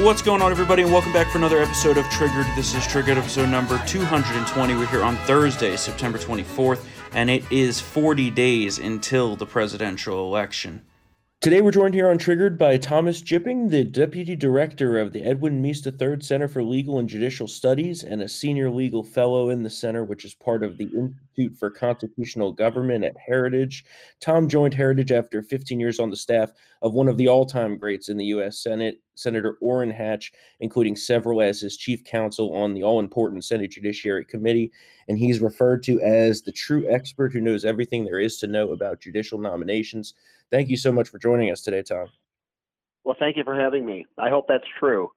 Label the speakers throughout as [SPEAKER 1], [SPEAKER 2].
[SPEAKER 1] What's going on, everybody, and welcome back for another episode of Triggered. This is Triggered episode number 220. We're here on Thursday, September 24th, and it is 40 days until the presidential election. Today, we're joined here on Triggered by Thomas Jipping, the Deputy Director of the Edwin Meese III Center for Legal and Judicial Studies and a Senior Legal Fellow in the Center, which is part of the Institute for Constitutional Government at Heritage. Tom joined Heritage after 15 years on the staff of one of the all time greats in the U.S. Senate, Senator Orrin Hatch, including several as his chief counsel on the all important Senate Judiciary Committee. And he's referred to as the true expert who knows everything there is to know about judicial nominations. Thank you so much for joining us today, Tom.
[SPEAKER 2] Well, thank you for having me. I hope that's true.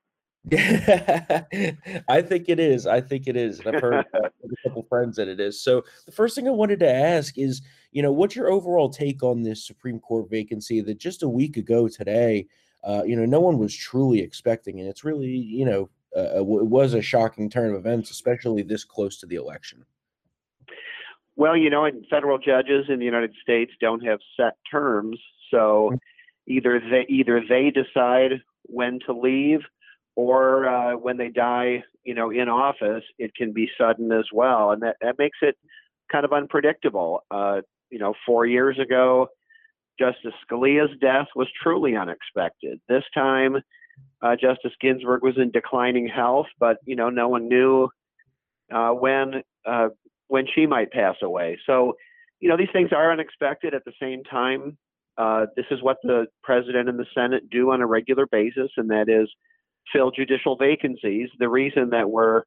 [SPEAKER 1] I think it is. I think it is. And I've heard uh, a couple friends that it is. So the first thing I wanted to ask is, you know, what's your overall take on this Supreme Court vacancy that just a week ago today, uh, you know, no one was truly expecting, and it's really, you know, uh, it was a shocking turn of events, especially this close to the election.
[SPEAKER 2] Well, you know, federal judges in the United States don't have set terms, so either they either they decide when to leave, or uh, when they die, you know, in office, it can be sudden as well, and that that makes it kind of unpredictable. Uh, you know, four years ago, Justice Scalia's death was truly unexpected. This time, uh, Justice Ginsburg was in declining health, but you know, no one knew uh, when uh, when she might pass away. So, you know, these things are unexpected at the same time. Uh, this is what the president and the Senate do on a regular basis, and that is fill judicial vacancies. The reason that we're,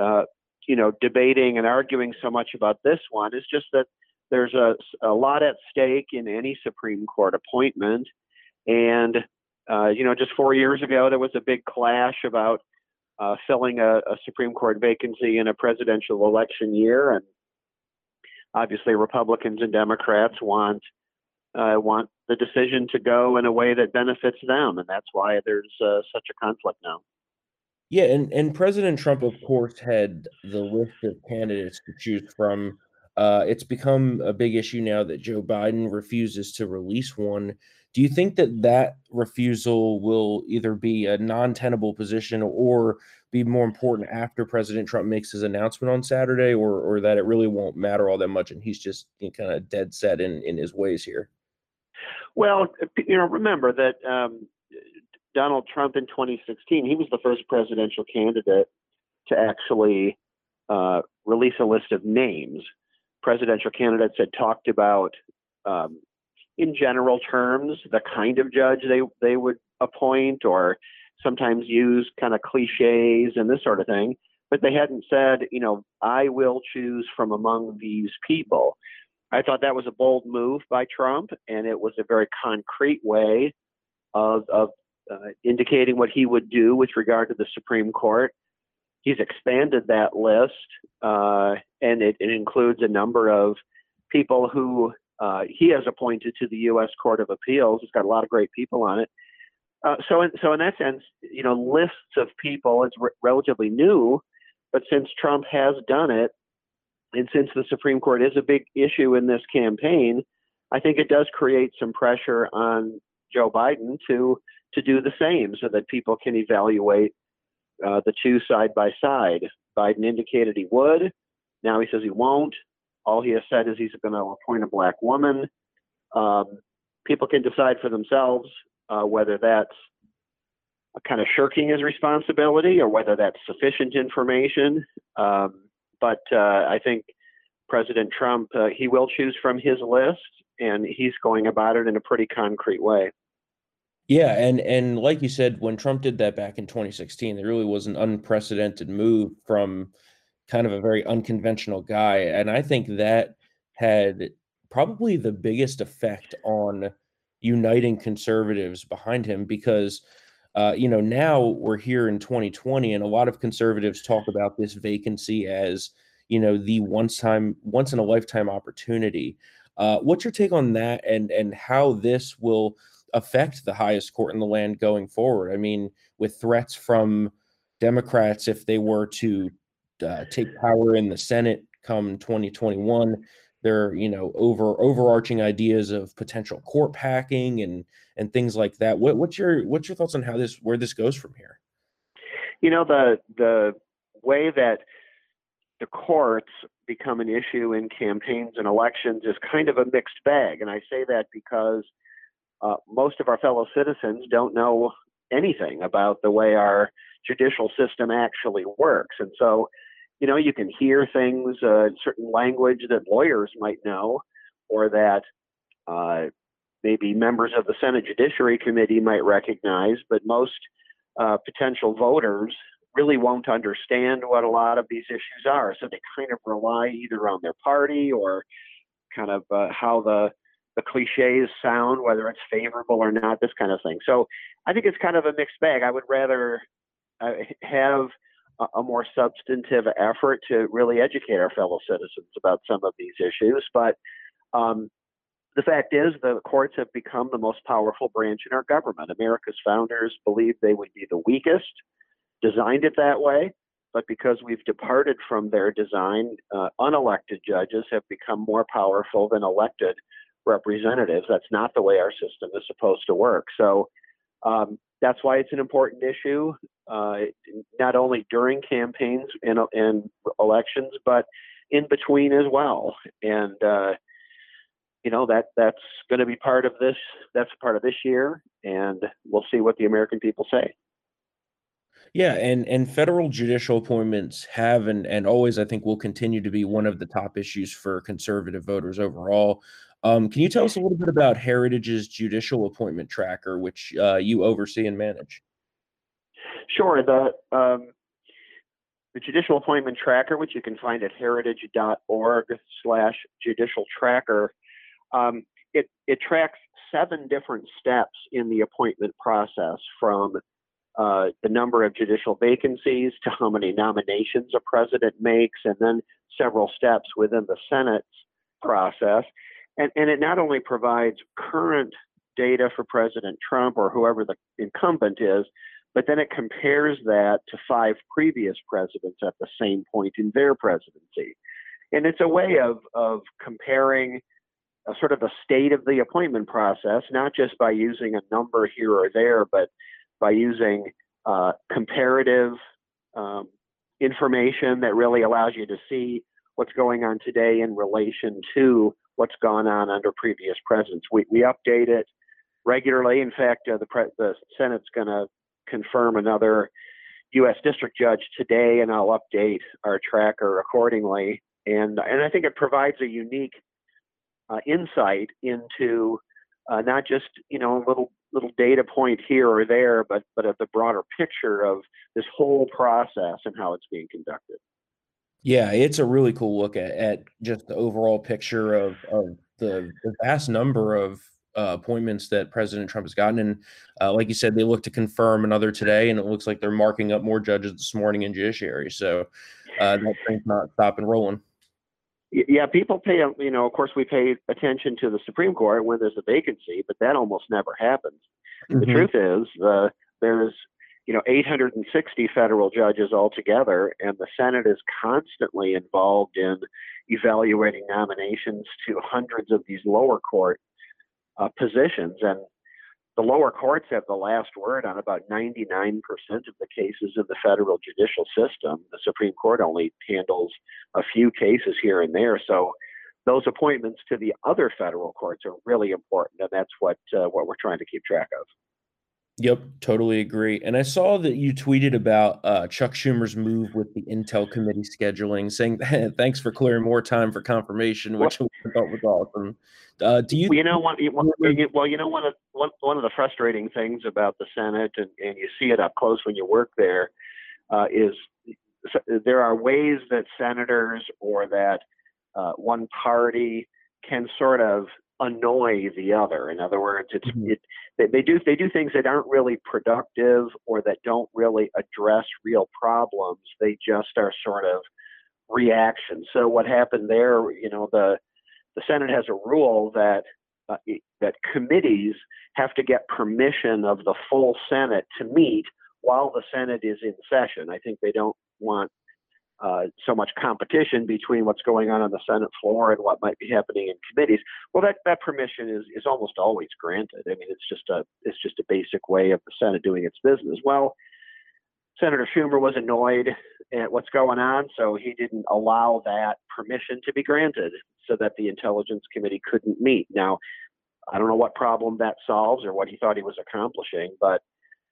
[SPEAKER 2] uh, you know, debating and arguing so much about this one is just that there's a, a lot at stake in any Supreme Court appointment. And, uh, you know, just four years ago, there was a big clash about uh, filling a, a, Supreme Court vacancy in a presidential election year, and obviously Republicans and Democrats want uh, want the decision to go in a way that benefits them, and that's why there's uh, such a conflict now.
[SPEAKER 1] Yeah, and and President Trump, of course, had the list of candidates to choose from. Uh, it's become a big issue now that Joe Biden refuses to release one. Do you think that that refusal will either be a non-tenable position or be more important after President Trump makes his announcement on Saturday, or or that it really won't matter all that much and he's just kind of dead set in in his ways here?
[SPEAKER 2] Well, you know, remember that um, Donald Trump in 2016, he was the first presidential candidate to actually uh, release a list of names. Presidential candidates had talked about um, in general terms the kind of judge they they would appoint or sometimes use kind of cliches and this sort of thing but they hadn't said you know i will choose from among these people. I thought that was a bold move by trump and it was a very concrete way of of uh, indicating what he would do with regard to the supreme court. He's expanded that list uh, and it, it includes a number of people who uh, he has appointed to the U.S. Court of Appeals. It's got a lot of great people on it. Uh, so, in, so in that sense, you know, lists of people is re- relatively new, but since Trump has done it, and since the Supreme Court is a big issue in this campaign, I think it does create some pressure on Joe Biden to to do the same, so that people can evaluate uh, the two side by side. Biden indicated he would. Now he says he won't. All he has said is he's going to appoint a black woman. Um, people can decide for themselves uh, whether that's kind of shirking his responsibility or whether that's sufficient information. Um, but uh, I think President Trump, uh, he will choose from his list, and he's going about it in a pretty concrete way.
[SPEAKER 1] Yeah, and and like you said, when Trump did that back in 2016, there really was an unprecedented move from kind of a very unconventional guy. And I think that had probably the biggest effect on uniting conservatives behind him because uh, you know now we're here in 2020 and a lot of conservatives talk about this vacancy as you know the once time once in a lifetime opportunity uh, what's your take on that and and how this will affect the highest court in the land going forward i mean with threats from democrats if they were to uh, take power in the Senate come 2021. There are, you know, over overarching ideas of potential court packing and and things like that. What, what's your what's your thoughts on how this where this goes from here?
[SPEAKER 2] You know, the the way that the courts become an issue in campaigns and elections is kind of a mixed bag, and I say that because uh, most of our fellow citizens don't know anything about the way our judicial system actually works, and so you know you can hear things, uh, certain language that lawyers might know, or that uh, maybe members of the Senate Judiciary Committee might recognize, but most uh, potential voters really won't understand what a lot of these issues are. So they kind of rely either on their party or kind of uh, how the the cliches sound, whether it's favorable or not, this kind of thing. So I think it's kind of a mixed bag. I would rather uh, have a, more substantive effort to really educate our fellow citizens about some of these issues, but um, the fact is, the courts have become the most powerful branch in our government. America's founders believed they would be the weakest, designed it that way, but because we've departed from their design, uh, unelected judges have become more powerful than elected representatives. That's not the way our system is supposed to work. So um, that's why it's an important issue, uh, not only during campaigns and, and, elections, but in between as well. And uh, you know that that's going to be part of this. That's part of this year, and we'll see what the American people say.
[SPEAKER 1] Yeah, and and federal judicial appointments have and and always I think will continue to be one of the top issues for conservative voters overall. Um, can you tell us a little bit about Heritage's judicial appointment tracker, which uh, you oversee and manage?
[SPEAKER 2] Sure. The um, the judicial appointment tracker, which you can find at heritage.org/slash judicial tracker, um, it, it tracks seven different steps in the appointment process from uh, the number of judicial vacancies to how many nominations a president makes, and then several steps within the Senate's process. And, and it not only provides current data for President Trump or whoever the incumbent is, but then it compares that to five previous presidents at the same point in their presidency. And it's a way of, of comparing a sort of a state of the appointment process, not just by using a number here or there, but by using uh, comparative um, information that really allows you to see what's going on today in relation to what's gone on under previous presidents. We, we update it regularly. In fact, uh, the, pre- the Senate's going to confirm another U.S. District Judge today, and I'll update our tracker accordingly. And, and I think it provides a unique uh, insight into uh, not just you know a little little data point here or there, but but of the broader picture of this whole process and how it's being conducted.
[SPEAKER 1] Yeah, it's a really cool look at, at just the overall picture of, of the, the vast number of uh, appointments that President Trump has gotten. And uh, like you said, they look to confirm another today, and it looks like they're marking up more judges this morning in judiciary. So uh, that thing's not stopping rolling
[SPEAKER 2] yeah, people pay, you know, of course, we pay attention to the Supreme Court when there's a vacancy, but that almost never happens. Mm-hmm. The truth is, uh, there's, you know, 860 federal judges altogether, and the Senate is constantly involved in evaluating nominations to hundreds of these lower court uh, positions. And the lower courts have the last word on about 99% of the cases in the federal judicial system. The Supreme Court only handles a few cases here and there. So those appointments to the other federal courts are really important, and that's what uh, what we're trying to keep track of.
[SPEAKER 1] Yep, totally agree. And I saw that you tweeted about uh, Chuck Schumer's move with the Intel committee scheduling, saying thanks for clearing more time for confirmation, which well, I thought was awesome. Uh, do you?
[SPEAKER 2] Well, you know what? Well, you know one of one, one of the frustrating things about the Senate, and, and you see it up close when you work there, uh, is there are ways that senators or that uh, one party can sort of annoy the other. In other words, it's mm-hmm. it, they, they do they do things that aren't really productive or that don't really address real problems. They just are sort of reaction. So what happened there? You know, the the Senate has a rule that uh, that committees have to get permission of the full Senate to meet while the Senate is in session. I think they don't want uh, so much competition between what's going on on the Senate floor and what might be happening in committees. Well, that, that permission is, is almost always granted. I mean, it's just a it's just a basic way of the Senate doing its business. Well, Senator Schumer was annoyed at what's going on, so he didn't allow that permission to be granted so that the Intelligence Committee couldn't meet. Now, I don't know what problem that solves or what he thought he was accomplishing, but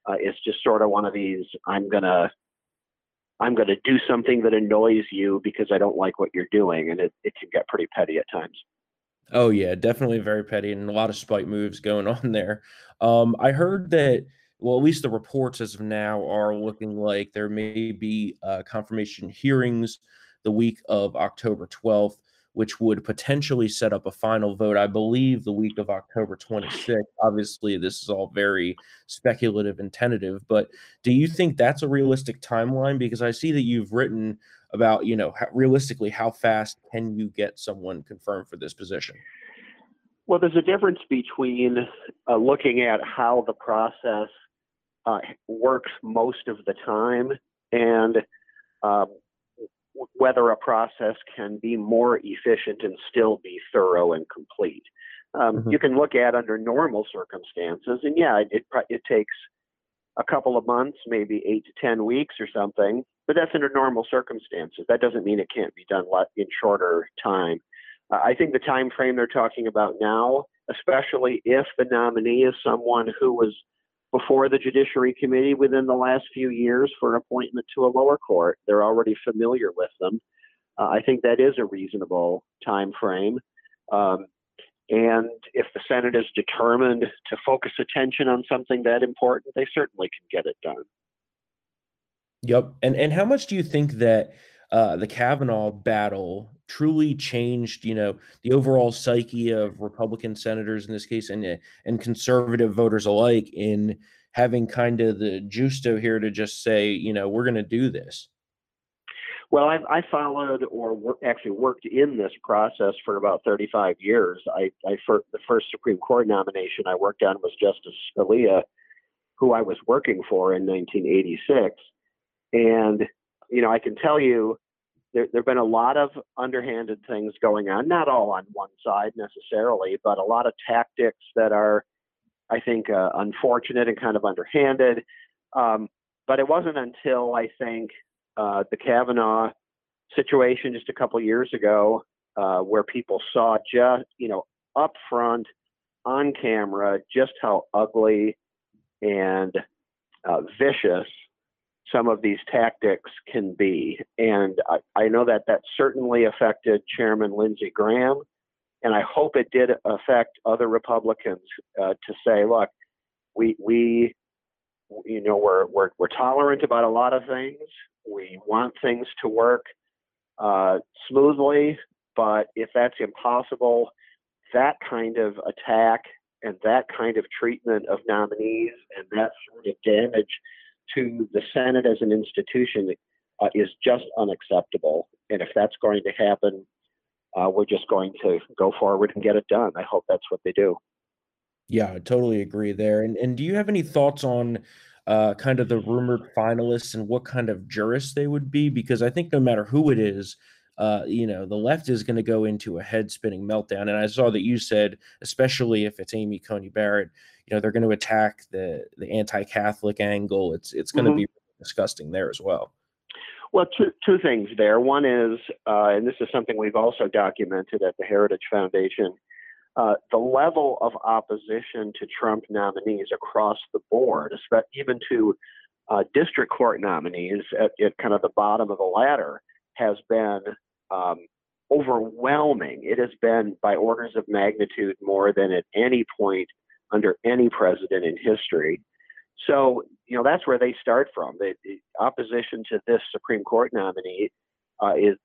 [SPEAKER 2] uh, it's just sort of one of these I'm to I'm going to do something that annoys you because I don't like what you're doing, and it, it can get pretty petty at times.
[SPEAKER 1] Oh yeah, definitely very petty and a lot of spite moves going on there. Um, I heard that, well, at least the reports as of now are looking like there may be uh, confirmation hearings the week of October 12th which would potentially set up a final vote, I believe, the week of October 26th. Obviously, this is all very speculative and tentative, but do you think that's a realistic timeline? Because I see that you've written about, you know, how, realistically, how fast can you get someone confirmed for this position?
[SPEAKER 2] Well, there's a difference between uh, looking at how the process uh, works most of the time and um, whether a process can be more efficient and still be thorough and complete. Um, mm-hmm. You can look at under normal circumstances, and yeah, it, it takes a couple of months, maybe eight to ten weeks or something, but that's under normal circumstances. That doesn't mean it can't be done in shorter time. Uh, I think the time frame they're talking about now, especially if the nominee is someone who was before the Judiciary Committee within the last few years for an appointment to a lower court. They're already familiar with them. Uh, I think that is a reasonable time frame. Um, and if the Senate is determined to focus attention on something that important, they certainly can get it done.
[SPEAKER 1] Yep. And and how much do you think that uh, the Kavanaugh battle truly changed, you know, the overall psyche of Republican senators in this case and uh, and conservative voters alike in having kind of the justo here to just say, you know, we're going to do this?
[SPEAKER 2] Well, I, I followed or actually worked in this process for about 35 years. I, I the first Supreme Court nomination I worked on was Justice Scalia, who I was working for in 1986, and you know, I can tell you there there have been a lot of underhanded things going on, not all on one side necessarily, but a lot of tactics that are, I think, uh, unfortunate and kind of underhanded. Um, but it wasn't until I think uh, the Kavanaugh situation just a couple years ago uh, where people saw just, you know, up front on camera just how ugly and uh, vicious some of these tactics can be. And I, I know that that certainly affected Chairman Lindsey Graham. And I hope it did affect other Republicans uh, to say, look, we, we, you know, we're, we're, we're tolerant about a lot of things. We want things to work uh, smoothly, but if that's impossible, that kind of attack and that kind of treatment of nominees and that sort of damage to the Senate as an institution uh, is just unacceptable. And if that's going to happen, uh, we're just going to go forward and get it done. I hope that's what they do.
[SPEAKER 1] Yeah, I totally agree there. And and do you have any thoughts on uh, kind of the rumored finalists and what kind of jurists they would be? Because I think no matter who it is, uh, you know, the left is going to go into a head spinning meltdown. And I saw that you said, especially if it's Amy Coney Barrett, you know, they're going to attack the the anti Catholic angle. It's it's going mm-hmm. to be disgusting there as well.
[SPEAKER 2] Well, two two things there. One is, uh, and this is something we've also documented at the Heritage Foundation. Uh, the level of opposition to Trump nominees across the board, even to uh, district court nominees at, at, kind of the bottom of the ladder, has been um, overwhelming. It has been by orders of magnitude more than at any point under any president in history. So, you know, that's where they start from. The, the opposition to this Supreme Court nominee uh, is,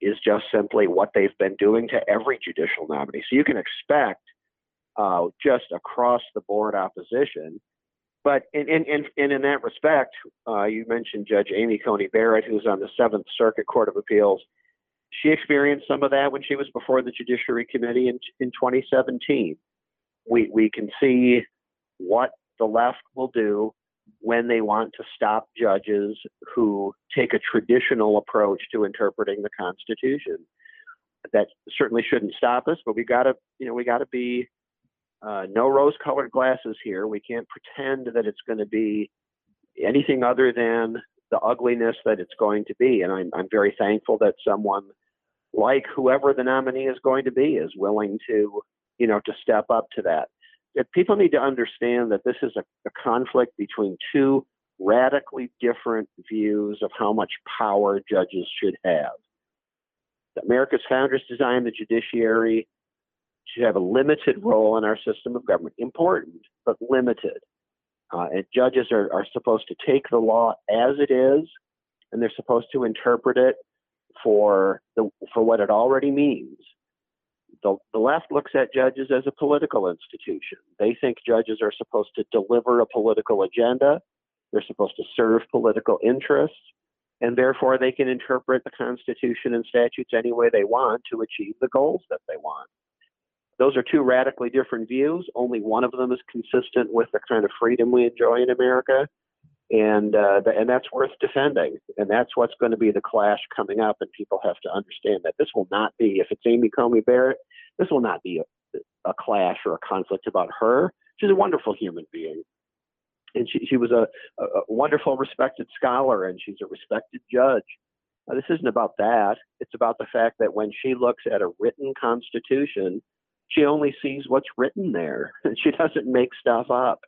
[SPEAKER 2] is just simply what they've been doing to every judicial nominee. So you can expect uh, just across the board opposition. But in, in, in, in, in that respect, uh, you mentioned Judge Amy Coney Barrett, who's on the Seventh Circuit Court of Appeals she experienced some of that when she was before the Judiciary Committee in, in 2017. We, we can see what the left will do when they want to stop judges who take a traditional approach to interpreting the Constitution. That certainly shouldn't stop us, but we got to, you know, we got to be uh, no rose-colored glasses here. We can't pretend that it's going to be anything other than the ugliness that it's going to be. And I'm, I'm very thankful that someone like whoever the nominee is going to be is willing to, you know, to step up to that. If people need to understand that this is a, a conflict between two radically different views of how much power judges should have. America's founders designed the judiciary to have a limited role in our system of government, important, but limited. Uh, and judges are, are supposed to take the law as it is, and they're supposed to interpret it for the for what it already means. The, the left looks at judges as a political institution. They think judges are supposed to deliver a political agenda. They're supposed to serve political interests, and therefore they can interpret the Constitution and statutes any way they want to achieve the goals that they want. Those are two radically different views. Only one of them is consistent with the kind of freedom we enjoy in America, and uh, and that's worth defending. And that's what's going to be the clash coming up. And people have to understand that this will not be, if it's Amy Coney Barrett, this will not be a, a clash or a conflict about her. She's a wonderful human being, and she she was a, a wonderful, respected scholar, and she's a respected judge. Now, this isn't about that. It's about the fact that when she looks at a written constitution she only sees what's written there. She doesn't make stuff up.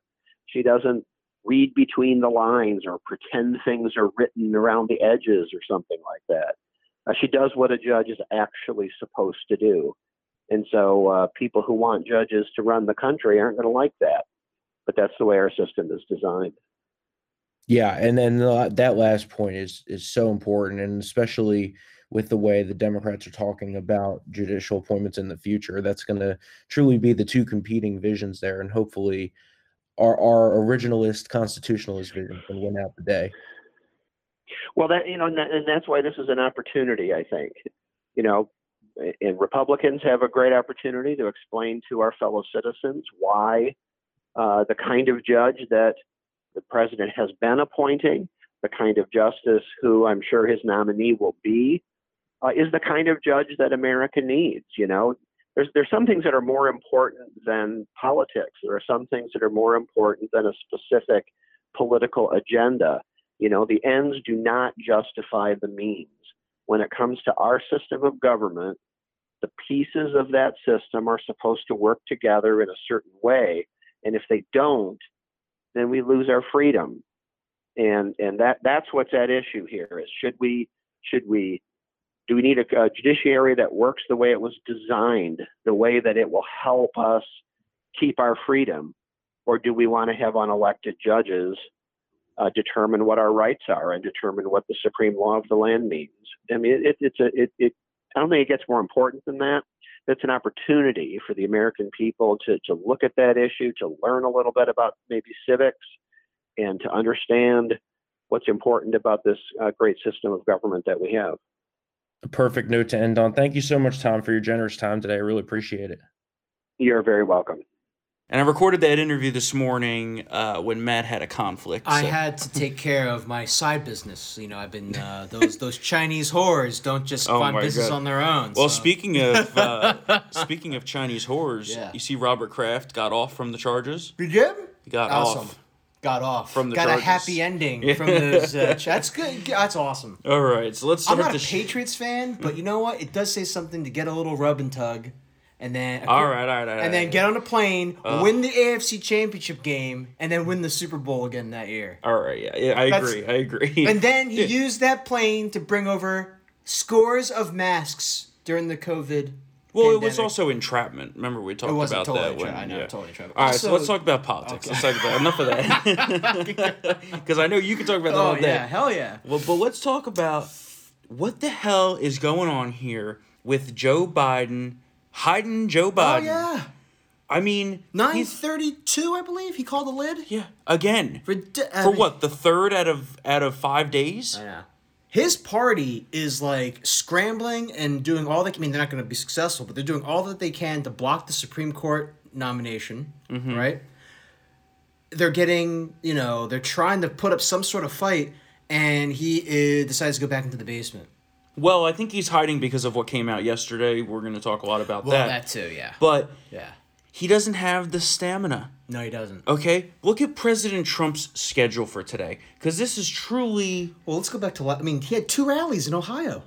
[SPEAKER 2] She doesn't read between the lines or pretend things are written around the edges or something like that. Uh, she does what a judge is actually supposed to do. And so uh, people who want judges to run the country aren't going to like that. But that's the way our system is designed.
[SPEAKER 1] Yeah, and then the, that last point is is so important, and especially with the way the Democrats are talking about judicial appointments in the future. That's going to truly be the two competing visions there, and hopefully, our our originalist constitutionalist vision can win out the day.
[SPEAKER 2] Well, that you know, and that's why this is an opportunity. I think, you know, and Republicans have a great opportunity to explain to our fellow citizens why uh, the kind of judge that the president has been appointing, the kind of justice who I'm sure his nominee will be, uh, is the kind of judge that America needs. You know, there's there's some things that are more important than politics. There are some things that are more important than a specific political agenda. You know, the ends do not justify the means. When it comes to our system of government, the pieces of that system are supposed to work together in a certain way, and if they don't, then we lose our freedom. And and that that's what's at issue here. Is should we should we do we need a, a, judiciary that works the way it was designed, the way that it will help us keep our freedom? Or do we want to have unelected judges uh, determine what our rights are and determine what the supreme law of the land means? I mean, it, it's a, it, it, I don't think it gets more important than that. It's an opportunity for the American people to, to look at that issue, to learn a little bit about maybe civics, and to understand what's important about this uh, great system of government that we have
[SPEAKER 1] a perfect note to end on. Thank you so much, Tom, for your generous time today. I really appreciate it.
[SPEAKER 2] You're very welcome.
[SPEAKER 3] And I recorded that interview this morning uh, when Matt had a conflict.
[SPEAKER 4] I had to take care of my side business. You know, I've been uh, those those Chinese whores don't just oh find business God. on their own.
[SPEAKER 3] Well, so. speaking of uh, speaking of Chinese whores, yeah. you see Robert Kraft got off from the charges.
[SPEAKER 4] He did.
[SPEAKER 3] He got awesome. off
[SPEAKER 4] got off from the got a happy ending from those. Uh, that's good. That's awesome.
[SPEAKER 3] All right, so let's. Start
[SPEAKER 4] I'm not a Patriots fan, but you know what? It does say something to get a little rub and tug, and then
[SPEAKER 3] all right, all right, all right,
[SPEAKER 4] and then get on a plane, uh, win the AFC Championship game, and then win the Super Bowl again that year.
[SPEAKER 3] All right, yeah, yeah, I that's, agree, I agree.
[SPEAKER 4] And then he used that plane to bring over scores of masks during the COVID
[SPEAKER 3] well, pandemic. it was also entrapment. Remember we talked about
[SPEAKER 4] totally
[SPEAKER 3] that.
[SPEAKER 4] When, I know, yeah. totally entrapment.
[SPEAKER 3] All right, also, so let's talk about politics. Okay. Let's talk about enough of that. Because I know you can talk about that oh, all day.
[SPEAKER 4] Yeah, hell yeah.
[SPEAKER 3] Well, but let's talk about what the hell is going on here with Joe Biden hiding Joe oh, Biden. Oh
[SPEAKER 4] yeah.
[SPEAKER 3] I mean,
[SPEAKER 4] nine thirty-two, I believe he called the lid.
[SPEAKER 3] Yeah, again. For, for what? The third out of out of five days.
[SPEAKER 4] Yeah his party is like scrambling and doing all they can. I mean, they're not going to be successful, but they're doing all that they can to block the Supreme Court nomination, mm-hmm. right? They're getting, you know, they're trying to put up some sort of fight, and he is, decides to go back into the basement.
[SPEAKER 3] Well, I think he's hiding because of what came out yesterday. We're going to talk a lot about
[SPEAKER 4] well,
[SPEAKER 3] that.
[SPEAKER 4] that too, yeah.
[SPEAKER 3] But
[SPEAKER 4] yeah,
[SPEAKER 3] he doesn't have the stamina.
[SPEAKER 4] No, he doesn't.
[SPEAKER 3] Okay, look at President Trump's schedule for today, because this is truly
[SPEAKER 4] Well, let's go back to. la- I mean, he had two rallies in Ohio.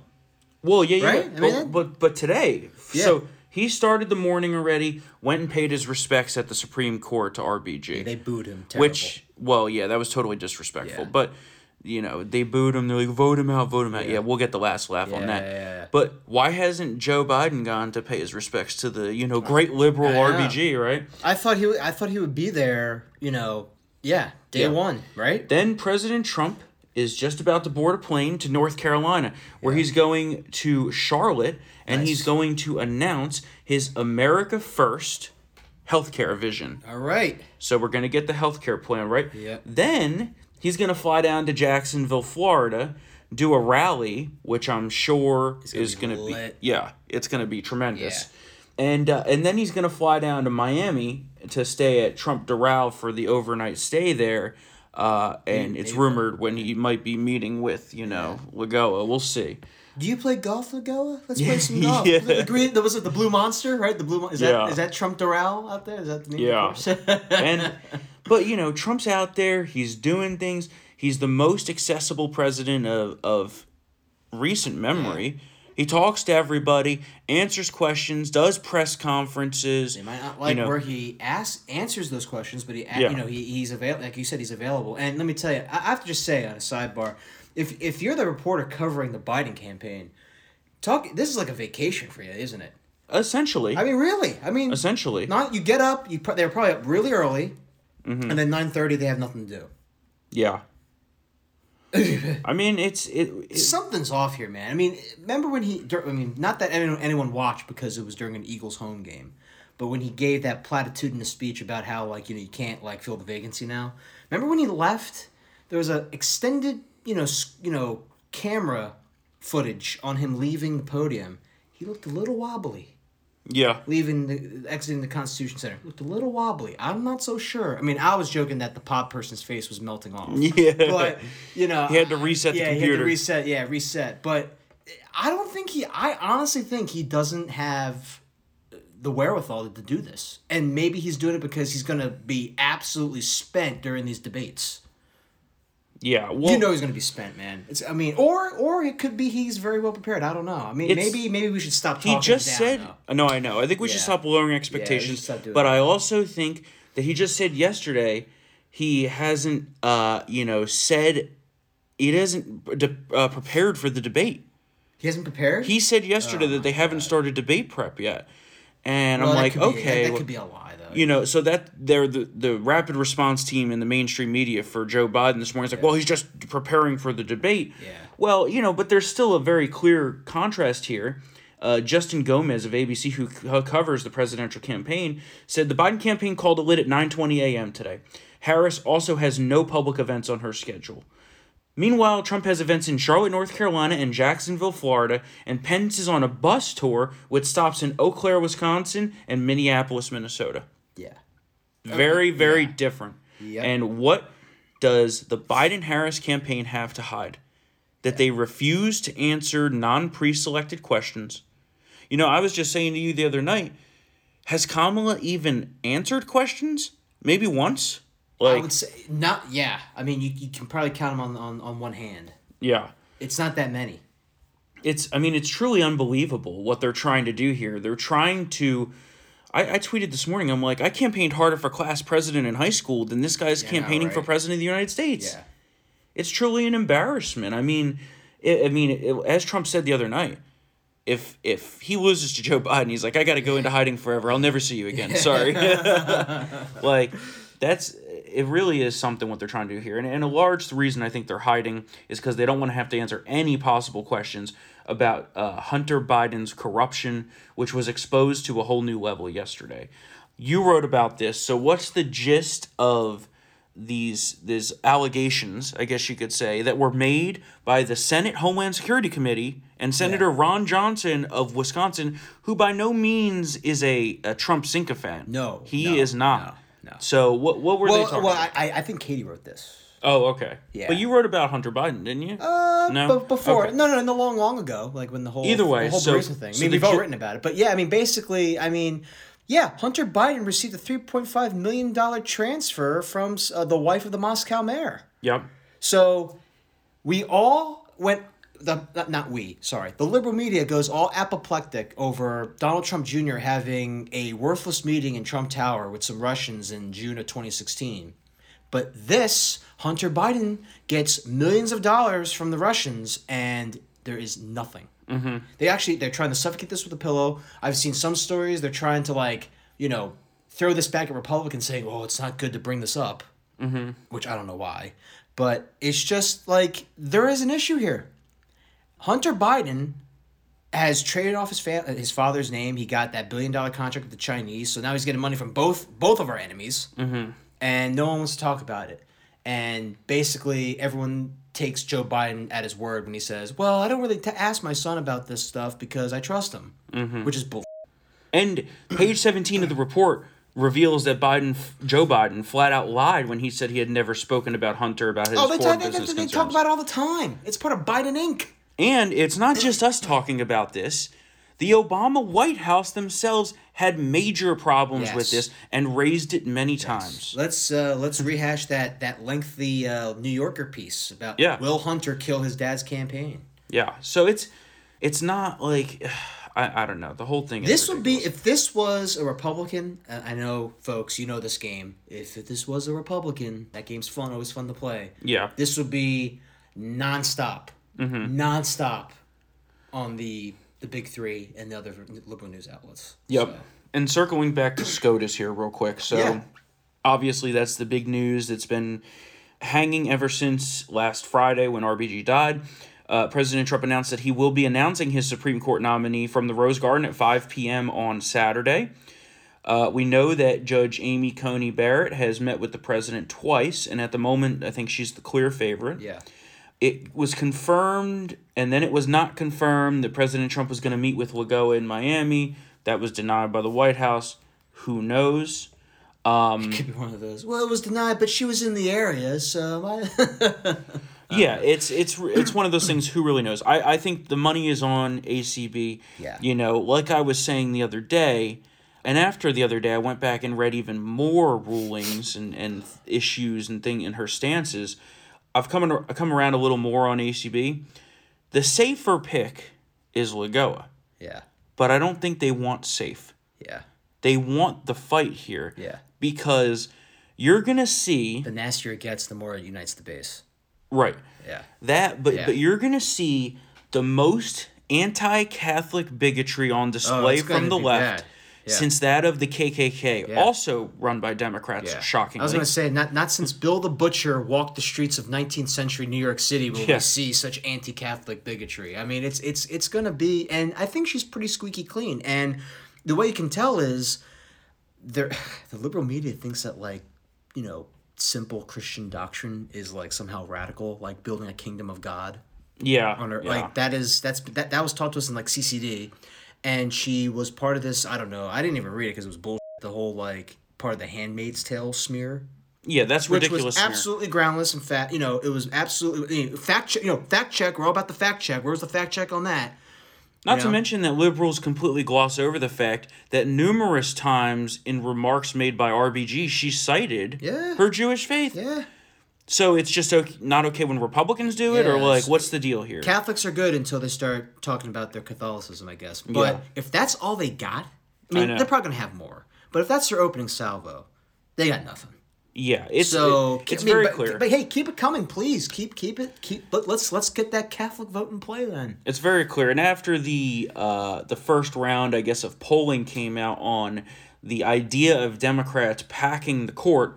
[SPEAKER 3] well, yeah,
[SPEAKER 4] Right?
[SPEAKER 3] yeah,
[SPEAKER 4] I mean,
[SPEAKER 3] but,
[SPEAKER 4] that-
[SPEAKER 3] but but today,
[SPEAKER 4] Yeah.
[SPEAKER 3] so he started the morning already, went and paid his respects at the Supreme Court to RBG,
[SPEAKER 4] They booed him. Terrible.
[SPEAKER 3] which, well, yeah, that was totally disrespectful,
[SPEAKER 4] Yeah.
[SPEAKER 3] but. You know, they booed him. They're like, vote him out, vote him out. Yeah, we'll get the last laugh on that.
[SPEAKER 4] yeah, yeah.
[SPEAKER 3] But why hasn't Joe Biden gone to pay his respects to the, you know, great liberal. RBG, right?
[SPEAKER 4] I thought he. w- I thought he would be there. You know. Yeah, day
[SPEAKER 3] Yeah.
[SPEAKER 4] one, right?
[SPEAKER 3] Then President Trump is just about to board a plane to North Carolina, where he's going to Charlotte and he's going to announce his America First healthcare vision.
[SPEAKER 4] All right.
[SPEAKER 3] So we're going to get the healthcare plan, right?
[SPEAKER 4] Yep.
[SPEAKER 3] Then he's going to fly down to Jacksonville, Florida, do a rally, which I'm sure
[SPEAKER 4] gonna
[SPEAKER 3] is going to be yeah, it's going to be tremendous. And uh, and then he's going to fly down to Miami to stay at Trump Doral for the overnight stay there. Uh, and it's
[SPEAKER 4] maybe-
[SPEAKER 3] rumored when he might be meeting with you know Lagoa. We'll see.
[SPEAKER 4] Do you play golf, Lagoa? Let's play some golf.
[SPEAKER 3] Yeah.
[SPEAKER 4] The green. Was it the Blue Monster? Right. The Blue. Mon- Is
[SPEAKER 3] Yeah.
[SPEAKER 4] that is that Trump Doral out there? Is that the name?
[SPEAKER 3] Yeah. And but you know trump's out there he's doing things he's the most accessible president of, of recent memory he talks to everybody answers questions does press conferences
[SPEAKER 4] They might not like
[SPEAKER 3] you know,
[SPEAKER 4] where he asks answers those questions, but he
[SPEAKER 3] Yeah.
[SPEAKER 4] you know he, he's available. Like you said, he's available. And let me tell you, I have to just say on a sidebar, if if you're the reporter covering the Biden campaign, talk. This is like a vacation for you, isn't it?
[SPEAKER 3] essentially
[SPEAKER 4] I mean, really. I mean,
[SPEAKER 3] essentially
[SPEAKER 4] not you get up. You they're probably up really early,
[SPEAKER 3] Mm-hmm.
[SPEAKER 4] and then nine thirty they have nothing to do.
[SPEAKER 3] yeah i mean it's it, it
[SPEAKER 4] Something's off here, man. I mean, remember when he? I mean, not that anyone, anyone watched because it was during an Eagles home game, but when he gave that platitudinous speech about how like you know you can't like fill the vacancy now. Remember when he left? There was a extended you know you know camera footage on him leaving the podium. He looked a little wobbly
[SPEAKER 3] yeah
[SPEAKER 4] leaving the exiting the Constitution Center. Looked a little wobbly. I'm not so sure. I mean, I was joking that the pod person's face was melting off.
[SPEAKER 3] Yeah.
[SPEAKER 4] But you know,
[SPEAKER 3] He had to reset the
[SPEAKER 4] yeah, he had
[SPEAKER 3] computer.
[SPEAKER 4] to reset. Yeah, reset. But I don't think he. I honestly think he doesn't have the wherewithal to do this. And maybe he's doing it because he's going to be absolutely spent during these debates.
[SPEAKER 3] Yeah well
[SPEAKER 4] you know he's going to be spent, man. It's. I mean, or or it could be he's very well prepared. I don't know. I mean, maybe maybe we should stop. Talking
[SPEAKER 3] he just
[SPEAKER 4] down,
[SPEAKER 3] said
[SPEAKER 4] though.
[SPEAKER 3] no i know i think we should stop lowering expectations
[SPEAKER 4] stop doing
[SPEAKER 3] but
[SPEAKER 4] that.
[SPEAKER 3] i also think that he just said yesterday he hasn't uh you know said he hasn't de- uh, prepared for the debate
[SPEAKER 4] He hasn't prepared.
[SPEAKER 3] he said yesterday
[SPEAKER 4] Oh
[SPEAKER 3] that they haven't started debate prep yet and
[SPEAKER 4] Well,
[SPEAKER 3] i'm like okay
[SPEAKER 4] that,
[SPEAKER 3] well,
[SPEAKER 4] could be a though.
[SPEAKER 3] You know, so that they're the the rapid response team in the mainstream media for Joe Biden this morning is like, well, he's just preparing for the debate.
[SPEAKER 4] Yeah.
[SPEAKER 3] Well, you know, but there's still a very clear contrast here. Uh, Justin Gomez of ABC, who covers the presidential campaign, said the Biden campaign called it lit at 9:20 a.m. today. Harris also has no public events on her schedule. Meanwhile, Trump has events in Charlotte, North Carolina, and Jacksonville, Florida, and Pence is on a bus tour with stops in Eau Claire, Wisconsin, and Minneapolis, Minnesota.
[SPEAKER 4] Yeah.
[SPEAKER 3] Very, very different.
[SPEAKER 4] Yep.
[SPEAKER 3] And what does the Biden Harris campaign have to hide? That they refuse to answer non pre selected questions. You know, I was just saying to you the other night, has Kamala even answered questions? Maybe once?
[SPEAKER 4] I would say not. Yeah, I mean, you, you can probably count them on, on on one hand.
[SPEAKER 3] yeah.
[SPEAKER 4] It's not that many.
[SPEAKER 3] it's i mean it's truly unbelievable what they're trying to do here they're trying to I, I tweeted this morning i'm like i campaigned harder for class president in high school than this guy's
[SPEAKER 4] Yeah,
[SPEAKER 3] campaigning for president of the united states.
[SPEAKER 4] Yeah.
[SPEAKER 3] it's truly an embarrassment. I mean i i mean it, as trump said the other night if if he loses to joe biden he's like i gotta go into hiding forever. I'll never see you again. Sorry. Like that's it really is something what they're trying to do here. And, and a large reason i think they're hiding is because they don't want to have to answer any possible questions about uh, hunter biden's corruption which was exposed to a whole new level yesterday you wrote about this so what's the gist of these these allegations i guess you could say that were made by the senate homeland security committee and senator ron johnson of wisconsin who by no means is a, a trump sycophant
[SPEAKER 4] No,
[SPEAKER 3] he
[SPEAKER 4] no,
[SPEAKER 3] is not
[SPEAKER 4] no, no.
[SPEAKER 3] so what what were they
[SPEAKER 4] Well,
[SPEAKER 3] talking
[SPEAKER 4] well,
[SPEAKER 3] about?
[SPEAKER 4] I, I think Katie wrote this.
[SPEAKER 3] Oh okay
[SPEAKER 4] Yeah.
[SPEAKER 3] but you wrote about hunter biden didn't you
[SPEAKER 4] Uh,
[SPEAKER 3] No?
[SPEAKER 4] but before,
[SPEAKER 3] Okay.
[SPEAKER 4] no, no, no, long, long ago, like when the whole
[SPEAKER 3] Either way,
[SPEAKER 4] the whole
[SPEAKER 3] so-
[SPEAKER 4] Burisma thing. I mean, we've all written about it, but yeah, I mean, basically, I mean, Yeah, Hunter Biden received a three point five million dollar transfer from uh, the wife of the Moscow mayor.
[SPEAKER 3] Yep.
[SPEAKER 4] So we all went. The, not, not we, sorry. The liberal media goes all apoplectic over Donald Trump Jr. having a worthless meeting in Trump Tower with some Russians in June of 2016. But this, Hunter Biden gets millions of dollars from the Russians, and there is nothing. Mm-hmm. They actually they're trying to suffocate this with a pillow. I've seen some stories they're trying to like you know throw this back at Republicans, saying, "Oh, it's not good to bring this up," mm-hmm. which I don't know why, but it's just like there is an issue here. Hunter Biden has traded off his fa- his father's name. He got that billion dollar contract with the Chinese, so now he's getting money from both both of our enemies, mm-hmm. And no one wants to talk about it. And basically, everyone takes Joe Biden at his word when he says, "Well, I don't really t- ask my son about this stuff because I trust him," mm-hmm. which is bull.
[SPEAKER 3] And page seventeen of the report reveals that Biden, Joe Biden, flat out lied when he said he had never spoken about Hunter about his
[SPEAKER 4] oh, they,
[SPEAKER 3] foreign
[SPEAKER 4] talk,
[SPEAKER 3] business
[SPEAKER 4] they, they
[SPEAKER 3] concerns.
[SPEAKER 4] talk about it all the time. It's part of Biden Inc.
[SPEAKER 3] And it's not just us talking about this. The Obama White House themselves had major problems with this and raised it many times.
[SPEAKER 4] Let's uh, let's rehash that that lengthy uh, New Yorker piece about
[SPEAKER 3] Yeah.
[SPEAKER 4] will Hunter kill his dad's campaign.
[SPEAKER 3] Yeah. So it's it's not like I, I don't know. The whole thing is
[SPEAKER 4] This would be if this was a Republican. uh, I know, folks, you know this game. If this was a Republican, that game's fun. Always fun to play.
[SPEAKER 3] Yeah.
[SPEAKER 4] This would be nonstop,
[SPEAKER 3] Mm-hmm.
[SPEAKER 4] nonstop on the the big three and the other liberal news outlets.
[SPEAKER 3] Yep.
[SPEAKER 4] So,
[SPEAKER 3] And circling back to SCOTUS here, real quick. So,
[SPEAKER 4] Yeah.
[SPEAKER 3] obviously, that's the big news that's been hanging ever since last Friday when RBG died. Uh, President Trump announced that he will be announcing his Supreme Court nominee from the Rose Garden at 5 p.m. on Saturday. Uh, we know that Judge Amy Coney Barrett has met with the president twice, and at the moment, I think she's the clear favorite
[SPEAKER 4] yeah.
[SPEAKER 3] It was confirmed and then it was not confirmed that President Trump was going to meet with Lagoa in Miami. That was denied by the White House. Who knows? Um,
[SPEAKER 4] Could be one of those. Well, it was denied, but she was in the area, so I.
[SPEAKER 3] yeah, it's it's it's one of those things. Who really knows? I I think the money is on ACB.
[SPEAKER 4] Yeah.
[SPEAKER 3] You know, like I was saying the other day, and after the other day, I went back and read even more rulings and and issues and thing in her stances. I've come ar- come around a little more on ACB. The safer pick is Lagoa.
[SPEAKER 4] yeah.
[SPEAKER 3] but I don't think they want safe.
[SPEAKER 4] Yeah.
[SPEAKER 3] They want the fight here.
[SPEAKER 4] Yeah.
[SPEAKER 3] Because you're gonna see
[SPEAKER 4] The nastier it gets, the more it unites the base.
[SPEAKER 3] right
[SPEAKER 4] Yeah.
[SPEAKER 3] that, but
[SPEAKER 4] Yeah.
[SPEAKER 3] but you're gonna see the most anti-Catholic bigotry on display
[SPEAKER 4] oh, gonna
[SPEAKER 3] from the left
[SPEAKER 4] bad. Yeah.
[SPEAKER 3] since that of the KKK,
[SPEAKER 4] Yeah.
[SPEAKER 3] also run by Democrats. Shockingly,
[SPEAKER 4] I was going to say, not not since Bill the Butcher walked the streets of 19th century New York City will
[SPEAKER 3] Yeah.
[SPEAKER 4] we see such anti-Catholic bigotry. I mean, it's it's it's going to be, and I think she's pretty squeaky clean. And the way you can tell is, there, the liberal media thinks that like, you know, simple Christian doctrine is like somehow radical, like building a kingdom of God
[SPEAKER 3] yeah,
[SPEAKER 4] on her
[SPEAKER 3] yeah.
[SPEAKER 4] like that is that's that that was taught to us in like CCD, and she was part of this. I don't know. I didn't even read it because it was bull. The whole like part of the Handmaid's Tale smear,
[SPEAKER 3] yeah, that's
[SPEAKER 4] which
[SPEAKER 3] ridiculous.
[SPEAKER 4] was
[SPEAKER 3] smear.
[SPEAKER 4] absolutely groundless and fat. You know, it was absolutely you know, fact check. You know, fact check. We're all about the fact check. Where's the fact check on that?
[SPEAKER 3] Not
[SPEAKER 4] you
[SPEAKER 3] to mention that liberals completely gloss over the fact that numerous times in remarks made by RBG, she cited
[SPEAKER 4] Yeah.
[SPEAKER 3] her Jewish faith.
[SPEAKER 4] Yeah,
[SPEAKER 3] So it's just okay, not okay when Republicans do it, or like, what's the deal here?
[SPEAKER 4] Catholics are good until they start talking about their Catholicism, I guess. But
[SPEAKER 3] Yeah.
[SPEAKER 4] if that's all they got, I mean,
[SPEAKER 3] know.
[SPEAKER 4] they're probably gonna have more. But if that's their opening salvo, they got nothing.
[SPEAKER 3] yeah, it's
[SPEAKER 4] So
[SPEAKER 3] it- it's
[SPEAKER 4] I mean,
[SPEAKER 3] very
[SPEAKER 4] but,
[SPEAKER 3] clear.
[SPEAKER 4] But hey, keep it coming, please. Keep keep it keep. Let, let's let's get that Catholic vote in play then.
[SPEAKER 3] It's very clear. And after the uh, the first round, I guess, of polling came out on the idea of Democrats packing the court,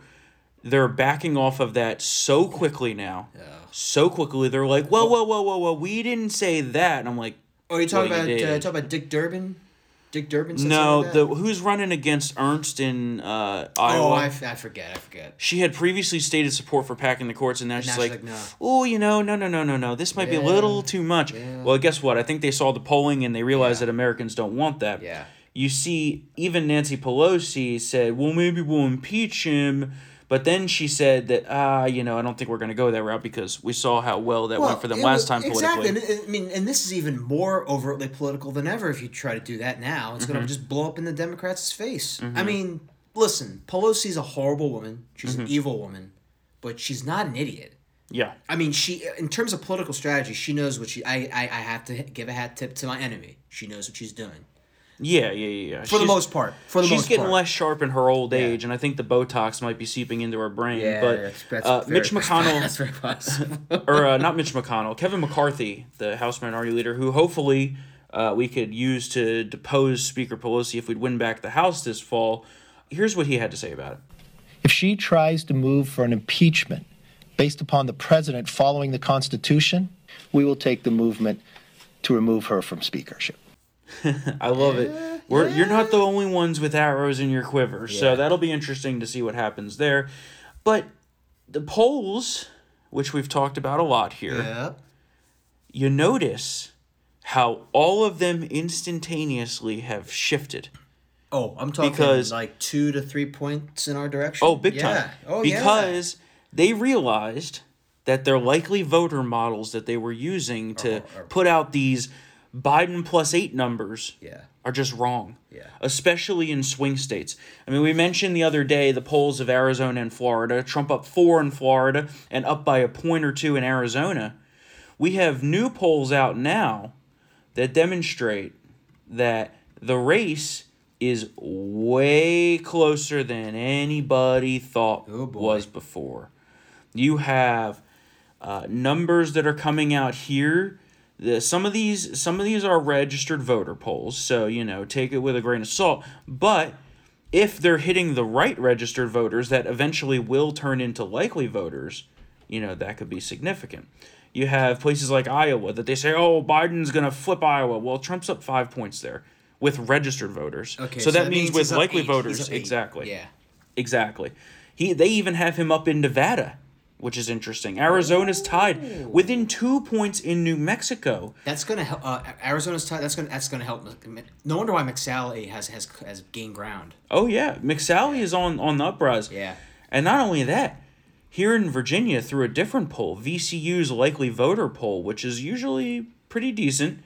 [SPEAKER 3] they're backing off of that so quickly now. Yeah. So quickly, they're like, "Whoa, whoa, whoa, whoa, whoa! We didn't say that." And I'm like,
[SPEAKER 4] Oh, you talking
[SPEAKER 3] Well, you
[SPEAKER 4] about uh,
[SPEAKER 3] did.
[SPEAKER 4] talking about Dick Durbin? Dick Durbin.
[SPEAKER 3] "No, the who's running against Ernst in uh, Iowa?"
[SPEAKER 4] Oh, I, f- I forget. I forget.
[SPEAKER 3] she had previously stated support for packing the courts, and now she's
[SPEAKER 4] now
[SPEAKER 3] like,
[SPEAKER 4] like, no.
[SPEAKER 3] "Oh, you know, no, no, no, no, no. This might be a little too much." Well, guess what? I think they saw the polling and they realized
[SPEAKER 4] Yeah.
[SPEAKER 3] that Americans don't want that.
[SPEAKER 4] Yeah.
[SPEAKER 3] You see, even Nancy Pelosi said, "Well, maybe we'll impeach him But then she said that, ah, you know, I don't think we're going to go that route because we saw how well that went for them last
[SPEAKER 4] was-
[SPEAKER 3] time politically.
[SPEAKER 4] Exactly. And, I mean, and this is even more overtly political than ever. If you try to do that now, it's
[SPEAKER 3] Mm-hmm.
[SPEAKER 4] going to just blow up in the Democrats' face. I mean, listen, Pelosi's a horrible woman. She's
[SPEAKER 3] Mm-hmm.
[SPEAKER 4] an evil woman, but she's not an idiot.
[SPEAKER 3] Yeah.
[SPEAKER 4] I mean, she in terms of political strategy, she knows what she. I I, I have to give a hat tip to my enemy. She knows what she's doing
[SPEAKER 3] Yeah, yeah, yeah. yeah.
[SPEAKER 4] for the most part. For the
[SPEAKER 3] she's
[SPEAKER 4] most
[SPEAKER 3] getting
[SPEAKER 4] part.
[SPEAKER 3] less sharp in her old age, and I think the Botox might be seeping into her brain.
[SPEAKER 4] Yeah,
[SPEAKER 3] but
[SPEAKER 4] that's, that's
[SPEAKER 3] uh,
[SPEAKER 4] very,
[SPEAKER 3] Mitch McConnell,
[SPEAKER 4] That's very possible.
[SPEAKER 3] or uh, not Mitch McConnell, Kevin McCarthy, the House Minority Leader, who hopefully uh, we could use to depose Speaker Pelosi if we'd win back the House this fall. Here's what he had to say about it.
[SPEAKER 5] If she tries to move for an impeachment based upon the president following the Constitution, we will take the movement to remove her from speakership.
[SPEAKER 3] I love it. We're you're not the only ones with arrows in your quiver, so that'll be interesting to see what happens there. But the polls, which we've talked about a lot here,
[SPEAKER 4] yeah.
[SPEAKER 3] you notice how all of them instantaneously have shifted.
[SPEAKER 4] Oh, I'm talking
[SPEAKER 3] Because-
[SPEAKER 4] like two to three points in our direction.
[SPEAKER 3] Oh, big
[SPEAKER 4] yeah.
[SPEAKER 3] time.
[SPEAKER 4] Oh, yeah.
[SPEAKER 3] because they realized that their likely voter models that they were using to
[SPEAKER 4] are-
[SPEAKER 3] put out these Biden plus eight numbers
[SPEAKER 4] Yeah.
[SPEAKER 3] are just wrong.
[SPEAKER 4] Yeah.
[SPEAKER 3] Especially in swing states. I mean, we mentioned the other day the polls of Arizona and Florida. Trump up four in Florida and up by a point or two in Arizona. We have new polls out now that demonstrate that the race is way closer than anybody thought
[SPEAKER 4] Oh,
[SPEAKER 3] was before. You have uh, numbers that are coming out here. The, some of these some of these are registered voter polls, so you know take it with a grain of salt. But if they're hitting the right registered voters, that eventually will turn into likely voters. You know that could be significant. You have places like Iowa that they say, "Oh, Biden's gonna flip Iowa." Well, Trump's up five points there with registered voters.
[SPEAKER 4] Okay.
[SPEAKER 3] so, that, means, with likely
[SPEAKER 4] eight.
[SPEAKER 3] Voters, exactly.
[SPEAKER 4] Yeah.
[SPEAKER 3] Exactly. He they even have him up in Nevada, which is interesting. Arizona's tied within two points in New Mexico.
[SPEAKER 4] That's gonna help. Uh, Arizona's tied. That's gonna. That's gonna help. No wonder why McSally has has has gained ground.
[SPEAKER 3] Oh yeah, McSally is on on the uprise.
[SPEAKER 4] Yeah.
[SPEAKER 3] And not only that, here in Virginia, through a different poll, VCU's likely voter poll, which is usually pretty decent,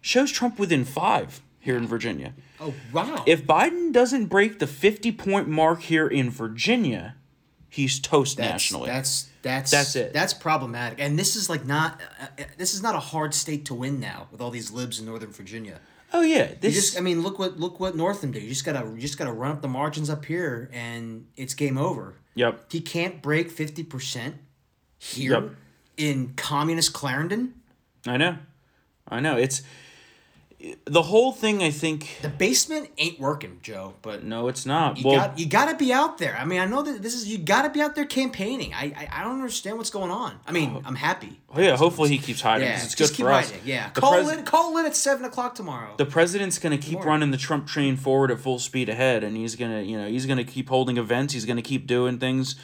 [SPEAKER 3] shows Trump within five here in Virginia.
[SPEAKER 4] Oh wow.
[SPEAKER 3] If Biden doesn't break the 50 point mark here in Virginia, he's toast
[SPEAKER 4] that's,
[SPEAKER 3] nationally.
[SPEAKER 4] That's that's
[SPEAKER 3] That's it.
[SPEAKER 4] That's problematic. And this is like not. Uh, uh, this is not a hard state to win now with all these libs in Northern Virginia.
[SPEAKER 3] oh yeah,
[SPEAKER 4] You
[SPEAKER 3] this
[SPEAKER 4] just. I mean, look what look what Northam did. You just gotta you just gotta run up the margins up here, and it's game over.
[SPEAKER 3] Yep.
[SPEAKER 4] He can't break fifty percent here
[SPEAKER 3] Yep.
[SPEAKER 4] in communist Clarendon.
[SPEAKER 3] I know. I know. It's the whole thing I think
[SPEAKER 4] The basement ain't working, Joe. But
[SPEAKER 3] no, it's not.
[SPEAKER 4] You
[SPEAKER 3] well,
[SPEAKER 4] got you got to be out there. I mean, I know that this is you got to be out there campaigning. I, I I don't understand what's going on. I mean, oh. I'm happy.
[SPEAKER 3] oh, yeah, hopefully he keeps hiding
[SPEAKER 4] Yeah,
[SPEAKER 3] it's good
[SPEAKER 4] just keep
[SPEAKER 3] for us.
[SPEAKER 4] hiding. Yeah,
[SPEAKER 3] The
[SPEAKER 4] call
[SPEAKER 3] pres-
[SPEAKER 4] in call in at seven o'clock tomorrow.
[SPEAKER 3] the president's going to keep running the Trump train forward at full speed ahead and he's going to, you know, he's to keep holding events, he's going to keep doing things.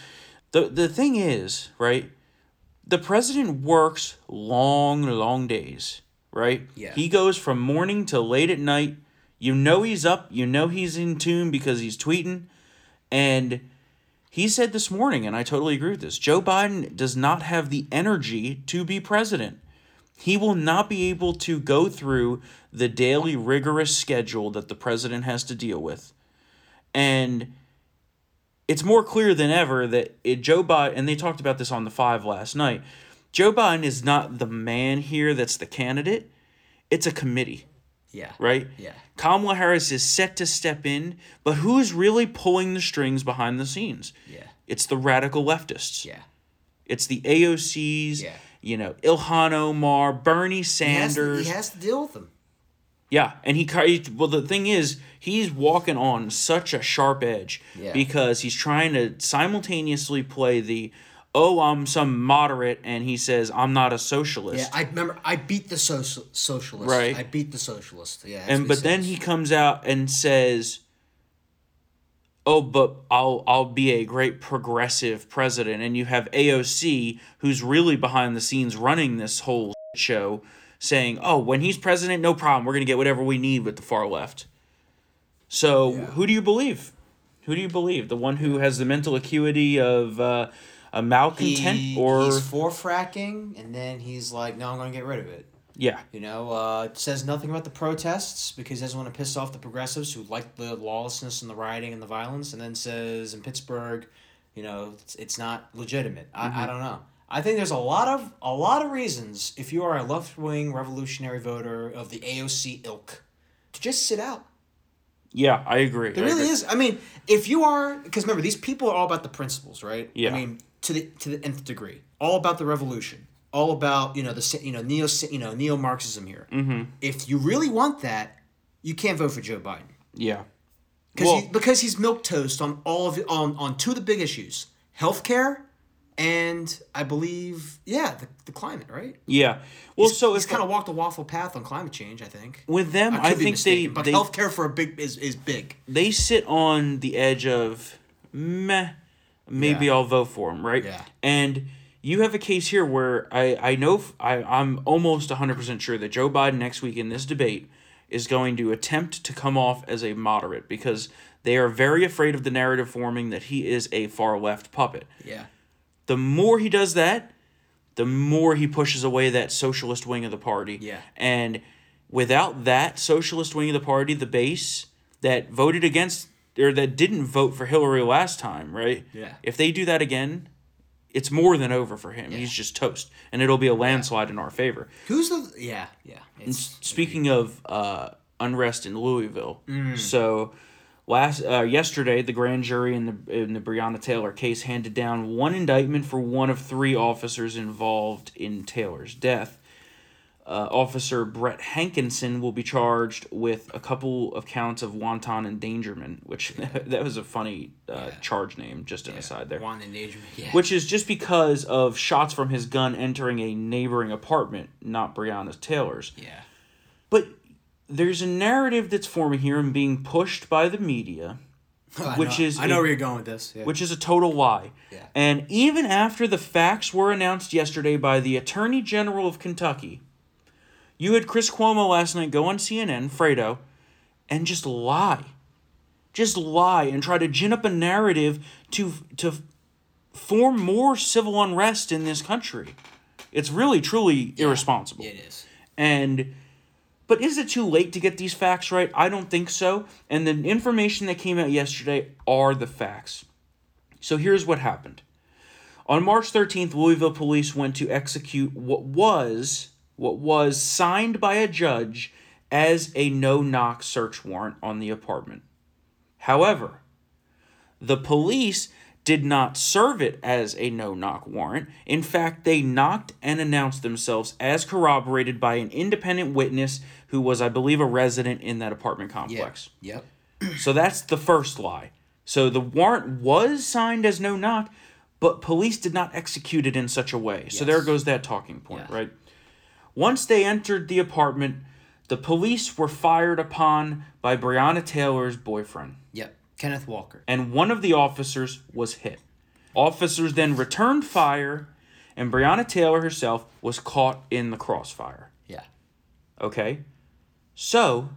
[SPEAKER 3] The the thing is, right? The president works long long days, right?
[SPEAKER 4] Yeah.
[SPEAKER 3] He goes from morning till late at night. You know he's up, you know he's in tune because he's tweeting and he said this morning and I totally agree with this. Joe Biden does not have the energy to be president he will not be able to go through the daily rigorous schedule that the president has to deal with. And it's more clear than ever that it, Joe Biden, and they talked about this on the five last night, Joe Biden is not the man here that's the candidate. It's a committee,
[SPEAKER 4] yeah,
[SPEAKER 3] right?
[SPEAKER 4] Yeah.
[SPEAKER 3] Kamala Harris is set to step in, but who's really pulling the strings behind the scenes?
[SPEAKER 4] Yeah.
[SPEAKER 3] It's the radical leftists.
[SPEAKER 4] Yeah.
[SPEAKER 3] It's the AOCs,
[SPEAKER 4] Yeah.
[SPEAKER 3] you know, Ilhan Omar, Bernie
[SPEAKER 4] He has,
[SPEAKER 3] Sanders.
[SPEAKER 4] he has to deal with them.
[SPEAKER 3] Yeah, and he he- well the thing is he's walking on such a sharp edge
[SPEAKER 4] Yeah.
[SPEAKER 3] because he's trying to simultaneously play the oh I'm some moderate and he says I'm not a socialist. Yeah.
[SPEAKER 4] I remember. I beat the social socialist.
[SPEAKER 3] Right.
[SPEAKER 4] I beat the socialist. Yeah.
[SPEAKER 3] and but then he comes out and says oh but I'll I'll be a great progressive president and you have AOC who's really behind the scenes running this whole show saying oh when he's president no problem we're going to get whatever we need with the far left so who do you believe Who do you believe? The one who has the mental acuity of uh, a malcontent,
[SPEAKER 4] He-
[SPEAKER 3] or
[SPEAKER 4] he's for fracking, and then he's like, "No, I'm going to get rid of it."
[SPEAKER 3] yeah,
[SPEAKER 4] You know, uh, says nothing about the protests because he doesn't want to piss off the progressives who like the lawlessness and the rioting and the violence, and then says in Pittsburgh, you know, it's, it's not legitimate. I, I don't know. I think there's a lot of a lot of reasons if you are a left wing revolutionary voter of the AOC ilk to just sit out.
[SPEAKER 3] Yeah, I agree.
[SPEAKER 4] There
[SPEAKER 3] I
[SPEAKER 4] really
[SPEAKER 3] agree.
[SPEAKER 4] is. I mean, if you are, because remember, these people are all about the principles, right?
[SPEAKER 3] Yeah.
[SPEAKER 4] I mean, to the to the nth degree, all about the revolution, all about you know the you know neo you know neo Marxism here. Mm-hmm. If you really want that, you can't vote for Joe Biden
[SPEAKER 3] Yeah,
[SPEAKER 4] because
[SPEAKER 3] Well-
[SPEAKER 4] he, because he's milk toast on all of on on two of the big issues: healthcare and I believe yeah the, the climate, right?
[SPEAKER 3] yeah. Well, so it's
[SPEAKER 4] kind of walked a waffle path on climate change. I think.
[SPEAKER 3] with them,
[SPEAKER 4] I,
[SPEAKER 3] I, think
[SPEAKER 4] mistaken,
[SPEAKER 3] they
[SPEAKER 4] but
[SPEAKER 3] they
[SPEAKER 4] healthcare for a big is, is big.
[SPEAKER 3] they sit on the edge of meh, maybe
[SPEAKER 4] Yeah.
[SPEAKER 3] I'll vote for him, right?
[SPEAKER 4] Yeah.
[SPEAKER 3] And you have a case here where I I know I I'm almost hundred percent sure that Joe Biden next week in this debate is going to attempt to come off as a moderate because they are very afraid of the narrative forming that he is a far left puppet.
[SPEAKER 4] Yeah.
[SPEAKER 3] The more he does that, the more he pushes away that socialist wing of the party.
[SPEAKER 4] Yeah.
[SPEAKER 3] And without that socialist wing of the party, the base that voted against or that didn't vote for Hillary last time, right?
[SPEAKER 4] Yeah.
[SPEAKER 3] If they do that again, it's more than over for him. He's just toast. And it'll be a landslide in our favor.
[SPEAKER 4] Who's the yeah yeah?
[SPEAKER 3] Speaking of uh, unrest in Louisville,
[SPEAKER 4] Mm.
[SPEAKER 3] so last uh, yesterday the grand jury in the in the Breonna Taylor case handed down one indictment for one of three officers involved in Taylor's death. Uh, Officer Brett Hankison will be charged with a couple of counts of wanton endangerment, which that was a funny uh, charge name. Just an aside there
[SPEAKER 4] one endangerment. Yeah.
[SPEAKER 3] which is just because of shots from his gun entering a neighboring apartment, not Breonna Taylor's.
[SPEAKER 4] yeah.
[SPEAKER 3] But there's a narrative that's forming here and being pushed by the media,
[SPEAKER 4] I
[SPEAKER 3] which
[SPEAKER 4] know-
[SPEAKER 3] is
[SPEAKER 4] I know
[SPEAKER 3] a-
[SPEAKER 4] where you're going with this. Yeah.
[SPEAKER 3] which is a total lie.
[SPEAKER 4] Yeah.
[SPEAKER 3] And even after the facts were announced yesterday by the Attorney General of Kentucky, you had Chris Cuomo last night go on CNN, Fredo, and just lie. Just lie and try to gin up a narrative to to form more civil unrest in this country. It's really truly irresponsible.
[SPEAKER 4] it is.
[SPEAKER 3] And but is it too late to get these facts right? I don't think so. And the information that came out yesterday are the facts. So here's what happened. On March 13th, Louisville police went to execute what was what was signed by a judge as a no-knock search warrant on the apartment. However, the police did not serve it as a no knock warrant. In fact, they knocked and announced themselves as corroborated by an independent witness who was, I believe, a resident in that apartment complex.
[SPEAKER 4] Yep.
[SPEAKER 3] So that's the first lie. So the warrant was signed as no knock, but police did not execute it in such a way. So there goes that talking point, right? Once they entered the apartment, the police were fired upon by Breonna Taylor's boyfriend
[SPEAKER 4] Yep. Kenneth Walker.
[SPEAKER 3] and one of the officers was hit. Officers then returned fire, and Breonna Taylor herself was caught in the crossfire.
[SPEAKER 4] Yeah.
[SPEAKER 3] Okay? So,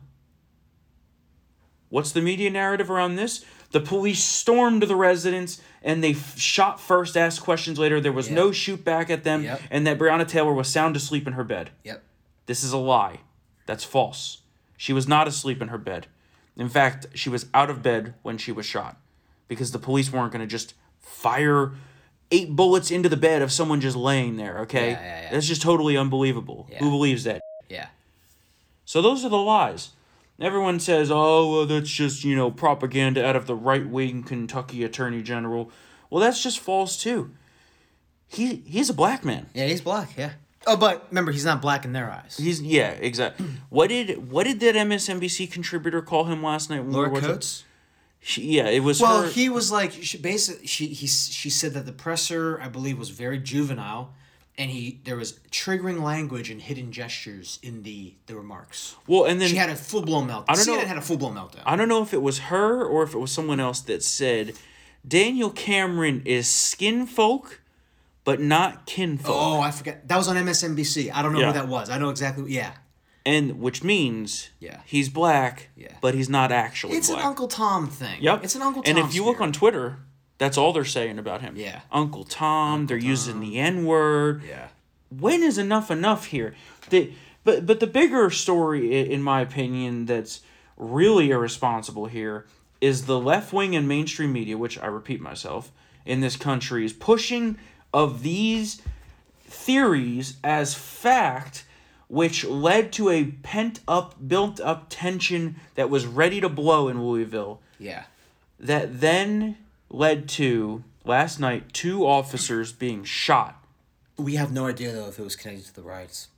[SPEAKER 3] what's the media narrative around this? The police stormed the residence and they f- shot first, asked questions later. There was
[SPEAKER 4] Yeah.
[SPEAKER 3] no shoot back at them,
[SPEAKER 4] Yep.
[SPEAKER 3] and that Breonna Taylor was sound asleep in her bed.
[SPEAKER 4] Yep.
[SPEAKER 3] This is a lie. That's false. She was not asleep in her bed. In fact, she was out of bed when she was shot because the police weren't going to just fire eight bullets into the bed of someone just laying there, okay?
[SPEAKER 4] Yeah, yeah, yeah.
[SPEAKER 3] That's just totally unbelievable. Who believes that?
[SPEAKER 4] Yeah.
[SPEAKER 3] So those are the lies. Everyone says, "Oh, well, that's just you know propaganda out of the right wing Kentucky Attorney General." Well, that's just false too. He he's a black man.
[SPEAKER 4] Yeah, he's black. Yeah. Oh, but remember, he's not black in their eyes.
[SPEAKER 3] He's yeah, exactly. What did what did that MSNBC contributor call him last night? when we
[SPEAKER 4] Laura
[SPEAKER 3] were watching-
[SPEAKER 4] Coates.
[SPEAKER 3] She, yeah, it was
[SPEAKER 4] Well,
[SPEAKER 3] her.
[SPEAKER 4] he was like she basically she he she said that the presser I believe was very juvenile, and he there was triggering language and hidden gestures in the the remarks.
[SPEAKER 3] well, and then
[SPEAKER 4] She had a full blown meltdown.
[SPEAKER 3] I don't know-
[SPEAKER 4] CNN had a full blown meltdown.
[SPEAKER 3] I don't know if it was her or if it was someone else that said Daniel Cameron is skin folk, but not kinfolk.
[SPEAKER 4] oh, I forget. That was on MSNBC. I don't know
[SPEAKER 3] Yeah.
[SPEAKER 4] who that was. I know exactly. Yeah.
[SPEAKER 3] and which means
[SPEAKER 4] Yeah.
[SPEAKER 3] he's black,
[SPEAKER 4] Yeah.
[SPEAKER 3] but he's not actually
[SPEAKER 4] It's
[SPEAKER 3] black.
[SPEAKER 4] an Uncle Tom thing.
[SPEAKER 3] Yep.
[SPEAKER 4] It's an Uncle Tom.
[SPEAKER 3] And if you look on Twitter, that's all they're saying about him.
[SPEAKER 4] Yeah.
[SPEAKER 3] Uncle Tom. they're using the N word.
[SPEAKER 4] Yeah.
[SPEAKER 3] When is enough enough here? The, but but the bigger story, in my opinion, that's really irresponsible here is the left wing and mainstream media, which I repeat myself in this country is pushing of these theories as fact which led to a pent up built up tension that was ready to blow in Louisville
[SPEAKER 4] Yeah.
[SPEAKER 3] that then led to last night two officers being shot.
[SPEAKER 4] We have no idea though if it was connected to the riots.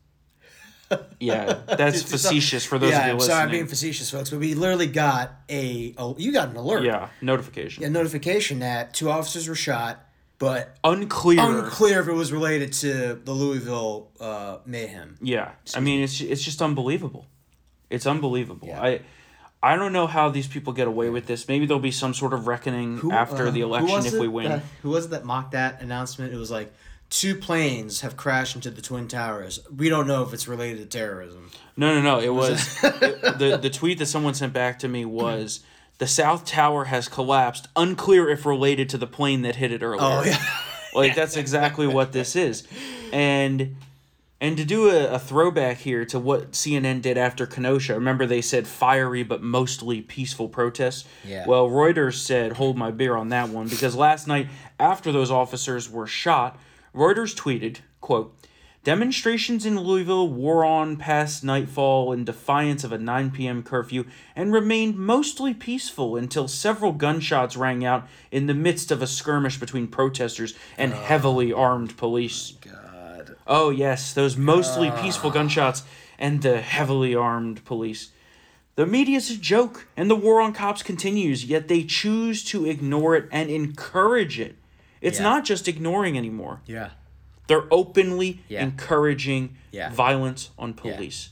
[SPEAKER 3] Yeah, that's facetious for those
[SPEAKER 4] yeah,
[SPEAKER 3] of you
[SPEAKER 4] I'm
[SPEAKER 3] listening.
[SPEAKER 4] sorry, I'm being facetious, folks, but we literally got a, a you got an alert,
[SPEAKER 3] yeah, notification.
[SPEAKER 4] Yeah, notification that two officers were shot, but
[SPEAKER 3] Unclear.
[SPEAKER 4] unclear if it was related to the Louisville uh, mayhem.
[SPEAKER 3] Yeah, I mean it's it's just unbelievable. It's unbelievable.
[SPEAKER 4] Yeah.
[SPEAKER 3] I I don't know how these people get away with this. Maybe there'll be some sort of reckoning after
[SPEAKER 4] uh,
[SPEAKER 3] the election if we win.
[SPEAKER 4] that- who was it that mocked that announcement? It was like two planes have crashed into the twin towers. We don't know if it's related to terrorism.
[SPEAKER 3] No, no, no. It was it- the the tweet that someone sent back to me was the South Tower has collapsed. Unclear if related to the plane that hit it oh, earlier.
[SPEAKER 4] Oh yeah.
[SPEAKER 3] Like that's exactly what this is, and and to do a, a throwback here to what CNN did after Kenosha. Remember they said fiery but mostly peaceful protests.
[SPEAKER 4] Yeah.
[SPEAKER 3] Well, Reuters said hold my beer on that one because last night after those officers were shot, Reuters tweeted quote. Demonstrations in Louisville wore on past nightfall in defiance of a 9 p.m. curfew and remained mostly peaceful until several gunshots rang out in the midst of a skirmish between protesters and oh heavily armed police.
[SPEAKER 4] God.
[SPEAKER 3] Oh, yes, those mostly peaceful ah. gunshots and the heavily armed police. The media's a joke, and the war on cops continues, yet they choose to ignore it and encourage it. It's
[SPEAKER 4] Yeah.
[SPEAKER 3] not just ignoring anymore.
[SPEAKER 4] Yeah.
[SPEAKER 3] They're openly
[SPEAKER 4] Yeah.
[SPEAKER 3] encouraging
[SPEAKER 4] Yeah.
[SPEAKER 3] violence on police.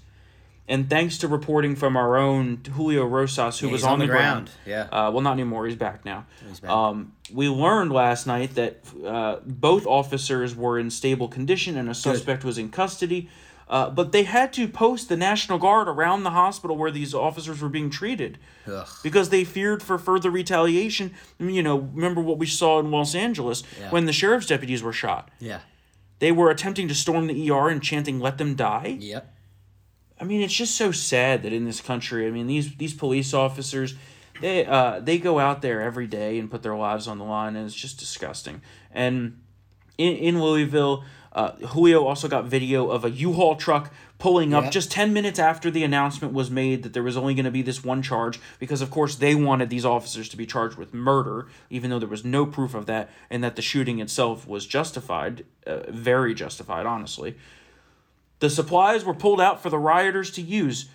[SPEAKER 3] And thanks to reporting from our own Julio Rosas, who
[SPEAKER 4] Yeah,
[SPEAKER 3] was on,
[SPEAKER 4] on
[SPEAKER 3] the
[SPEAKER 4] the
[SPEAKER 3] ground.
[SPEAKER 4] ground.
[SPEAKER 3] Uh, well, not anymore. He's back now.
[SPEAKER 4] He's back.
[SPEAKER 3] Um, we learned last night that uh, both officers were in stable condition and a suspect was in custody. Uh, but they had to post the National Guard around the hospital where these officers were being treated
[SPEAKER 4] Ugh.
[SPEAKER 3] because they feared for further retaliation. I mean, You know, remember what we saw in Los Angeles
[SPEAKER 4] Yeah.
[SPEAKER 3] when the sheriff's deputies were shot?
[SPEAKER 4] Yeah.
[SPEAKER 3] They were attempting to storm the ER and chanting "Let them die."
[SPEAKER 4] Yep.
[SPEAKER 3] I mean, it's just so sad that in this country, I mean, these these police officers, they uh, they go out there every day and put their lives on the line, and it's just disgusting. And in in Louisville, uh, Julio also got video of a U-Haul truck pulling up
[SPEAKER 4] Yeah.
[SPEAKER 3] just ten minutes after the announcement was made that there was only going to be this one charge, because of course they wanted these officers to be charged with murder, even though there was no proof of that, and that the shooting itself was justified, uh, very justified, honestly. The supplies were pulled out for the rioters to use.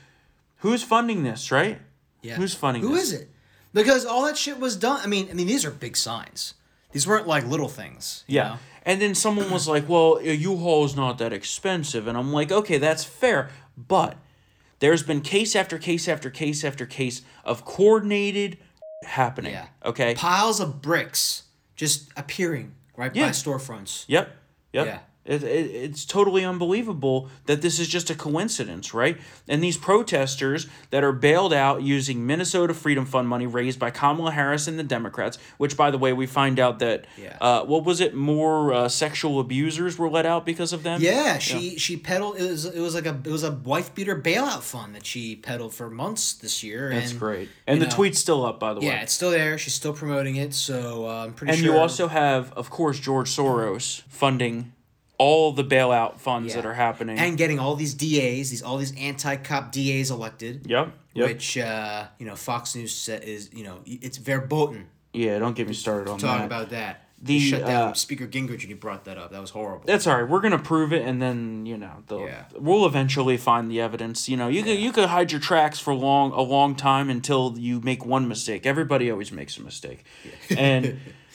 [SPEAKER 3] Who's funding this, right?
[SPEAKER 4] Yeah.
[SPEAKER 3] Who's funding
[SPEAKER 4] Who
[SPEAKER 3] this?
[SPEAKER 4] is it? Because all that shit was done. I mean, I mean, these are big signs. These weren't like little things. you
[SPEAKER 3] Yeah.
[SPEAKER 4] know?
[SPEAKER 3] And then someone was like, well, a U-Haul is not that expensive. And I'm like, okay, that's fair. But there's been case after case after case after case of coordinated happening.
[SPEAKER 4] Yeah.
[SPEAKER 3] Okay?
[SPEAKER 4] Piles of bricks just appearing right
[SPEAKER 3] Yeah.
[SPEAKER 4] by storefronts.
[SPEAKER 3] Yep. Yep.
[SPEAKER 4] Yeah.
[SPEAKER 3] It, it, it's totally unbelievable that this is just a coincidence, right? And these protesters that are bailed out using Minnesota Freedom Fund money raised by Kamala Harris and the Democrats, which, by the way, we find out that,
[SPEAKER 4] Yeah.
[SPEAKER 3] uh, what was it, more uh, sexual abusers were let out because of them?
[SPEAKER 4] Yeah, she she peddled. It was it was like a it was a wife beater bailout fund that she peddled for months this year.
[SPEAKER 3] That's
[SPEAKER 4] and,
[SPEAKER 3] great. And the
[SPEAKER 4] know,
[SPEAKER 3] tweet's still up, by the way.
[SPEAKER 4] Yeah, it's still there. She's still promoting it. So uh, I'm pretty
[SPEAKER 3] and
[SPEAKER 4] sure.
[SPEAKER 3] you also have, of course, George Soros funding all the bailout funds
[SPEAKER 4] Yeah.
[SPEAKER 3] that are happening.
[SPEAKER 4] and getting all these DAs, these all these anti-cop DAs elected.
[SPEAKER 3] yep. Yep.
[SPEAKER 4] Which uh, you know, Fox News is you know it's verboten
[SPEAKER 3] yeah, don't get me started on
[SPEAKER 4] talking
[SPEAKER 3] that.
[SPEAKER 4] about that.
[SPEAKER 3] The,
[SPEAKER 4] The shut down
[SPEAKER 3] uh,
[SPEAKER 4] Speaker Gingrich when he brought that up. That was horrible.
[SPEAKER 3] That's all right. We're gonna prove it, and then you know, they'll,
[SPEAKER 4] Yeah.
[SPEAKER 3] we'll eventually find the evidence. You know, you could you could hide your tracks for long a long time until you make one mistake. Everybody always makes a mistake, and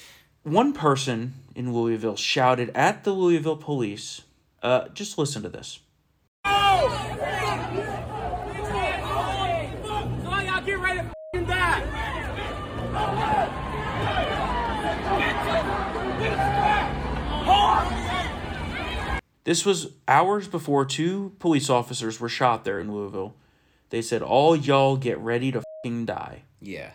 [SPEAKER 3] one person in Louisville shouted at the Louisville police. Uh, just listen to this. This was hours before two police officers were shot there in Louisville. They said, "All y'all get ready to die."
[SPEAKER 4] Yeah.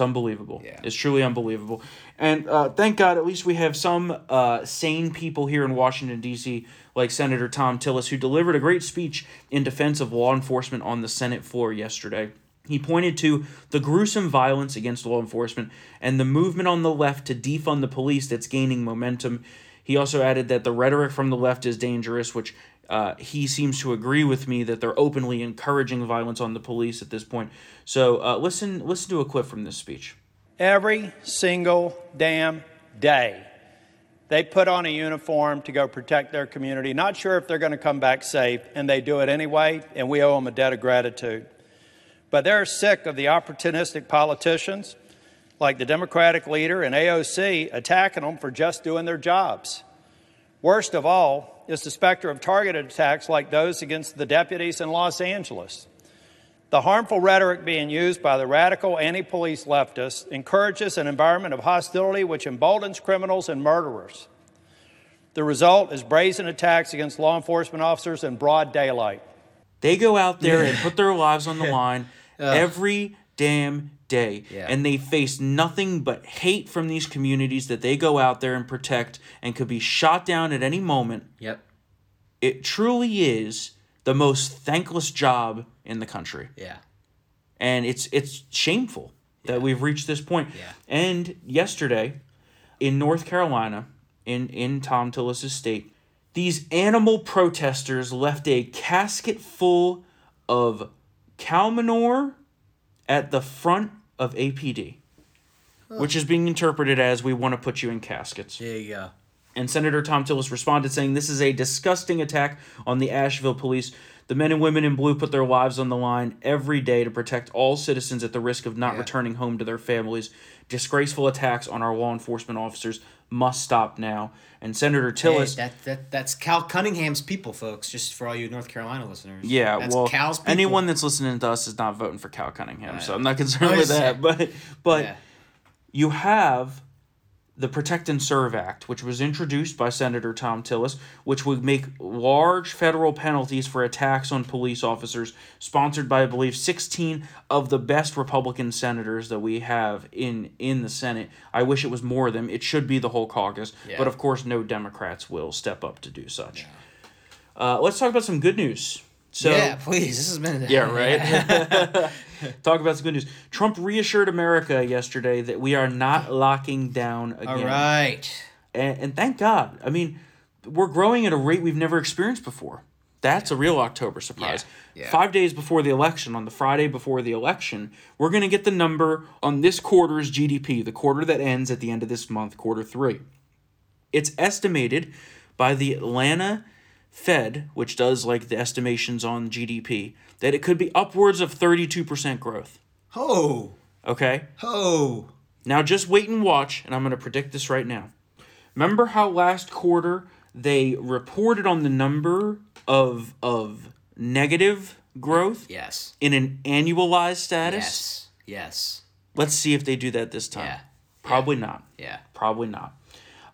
[SPEAKER 3] It's unbelievable.
[SPEAKER 4] Yeah.
[SPEAKER 3] It's truly unbelievable. And uh, thank God, at least we have some uh, sane people here in Washington, D.C., like Senator Thom Tillis, who delivered a great speech in defense of law enforcement on the Senate floor yesterday. He pointed to the gruesome violence against law enforcement and the movement on the left to defund the police that's gaining momentum. He also added that the rhetoric from the left is dangerous, which uh, he seems to agree with me that they're openly encouraging violence on the police at this point. So uh, listen, listen to a clip from this speech.
[SPEAKER 6] every single damn day. They put on a uniform to go protect their community, not sure if they're going to come back safe, and they do it anyway, and we owe them a debt of gratitude. But they're sick of the opportunistic politicians like the Democratic leader and AOC attacking them for just doing their jobs. Worst of all is the specter of targeted attacks like those against the deputies in Los Angeles. The harmful rhetoric being used by the radical anti police leftists encourages an environment of hostility which emboldens criminals and murderers. The result is brazen attacks against law enforcement officers in broad daylight.
[SPEAKER 3] They go out there and put their lives on the line every damn day.
[SPEAKER 4] Yeah.
[SPEAKER 3] And they face nothing but hate from these communities that they go out there and protect and could be shot down at any moment.
[SPEAKER 4] Yep.
[SPEAKER 3] It truly is the most thankless job in the country.
[SPEAKER 4] Yeah.
[SPEAKER 3] and it's it's shameful that we've reached this point.
[SPEAKER 4] Yeah.
[SPEAKER 3] And yesterday, in North Carolina, in in Thom Tillis's state, these animal protesters left a casket full of cow manure at the front of APD, which is being interpreted as "we want to put you in caskets."
[SPEAKER 4] There you go.
[SPEAKER 3] And Senator Thom Tillis responded saying, This is a disgusting attack on the Asheville police. The men and women in blue put their lives on the line every day to protect all citizens at the risk of not
[SPEAKER 4] Yeah.
[SPEAKER 3] returning home to their families. Disgraceful attacks on our law enforcement officers must stop now. And Senator
[SPEAKER 4] Hey,
[SPEAKER 3] Tillis,
[SPEAKER 4] that, that that's Cal Cunningham's people, folks. Just for all you North Carolina listeners.
[SPEAKER 3] yeah,
[SPEAKER 4] that's
[SPEAKER 3] well,
[SPEAKER 4] Cal's people.
[SPEAKER 3] anyone that's listening to us is not voting for Cal Cunningham, so I'm not concerned
[SPEAKER 4] oh,
[SPEAKER 3] with that. But but
[SPEAKER 4] Yeah.
[SPEAKER 3] you have the Protect and Serve Act, which was introduced by Senator Thom Tillis, which would make large federal penalties for attacks on police officers, sponsored by, I believe, 16 of the best Republican senators that we have in, in the Senate. I wish it was more of them. It should be the whole caucus,
[SPEAKER 4] Yeah.
[SPEAKER 3] but of course, no Democrats will step up to do such. Uh, let's talk about some good news. So,
[SPEAKER 4] yeah, please. This has been.
[SPEAKER 3] yeah, right. Talk about some good news. Trump reassured America yesterday that we are not locking down again.
[SPEAKER 4] All right.
[SPEAKER 3] And, and thank God. I mean, we're growing at a rate we've never experienced before. That's a real October surprise.
[SPEAKER 4] Yeah, yeah.
[SPEAKER 3] Five days before the election, on the Friday before the election, we're going to get the number on this quarter's GDP, the quarter that ends at the end of this month, quarter three. It's estimated by the Atlanta Fed, which does like the estimations on GDP, that it could be upwards of 32% growth.
[SPEAKER 4] Ho.
[SPEAKER 3] Okay?
[SPEAKER 4] Ho.
[SPEAKER 3] Now just wait and watch, and I'm going to predict this right now. Remember how last quarter they reported on the number of of negative growth
[SPEAKER 4] Yes.
[SPEAKER 3] in an annualized status?
[SPEAKER 4] Yes. Yes.
[SPEAKER 3] Let's see if they do that this time.
[SPEAKER 4] Yeah.
[SPEAKER 3] Probably not.
[SPEAKER 4] Yeah.
[SPEAKER 3] Probably not.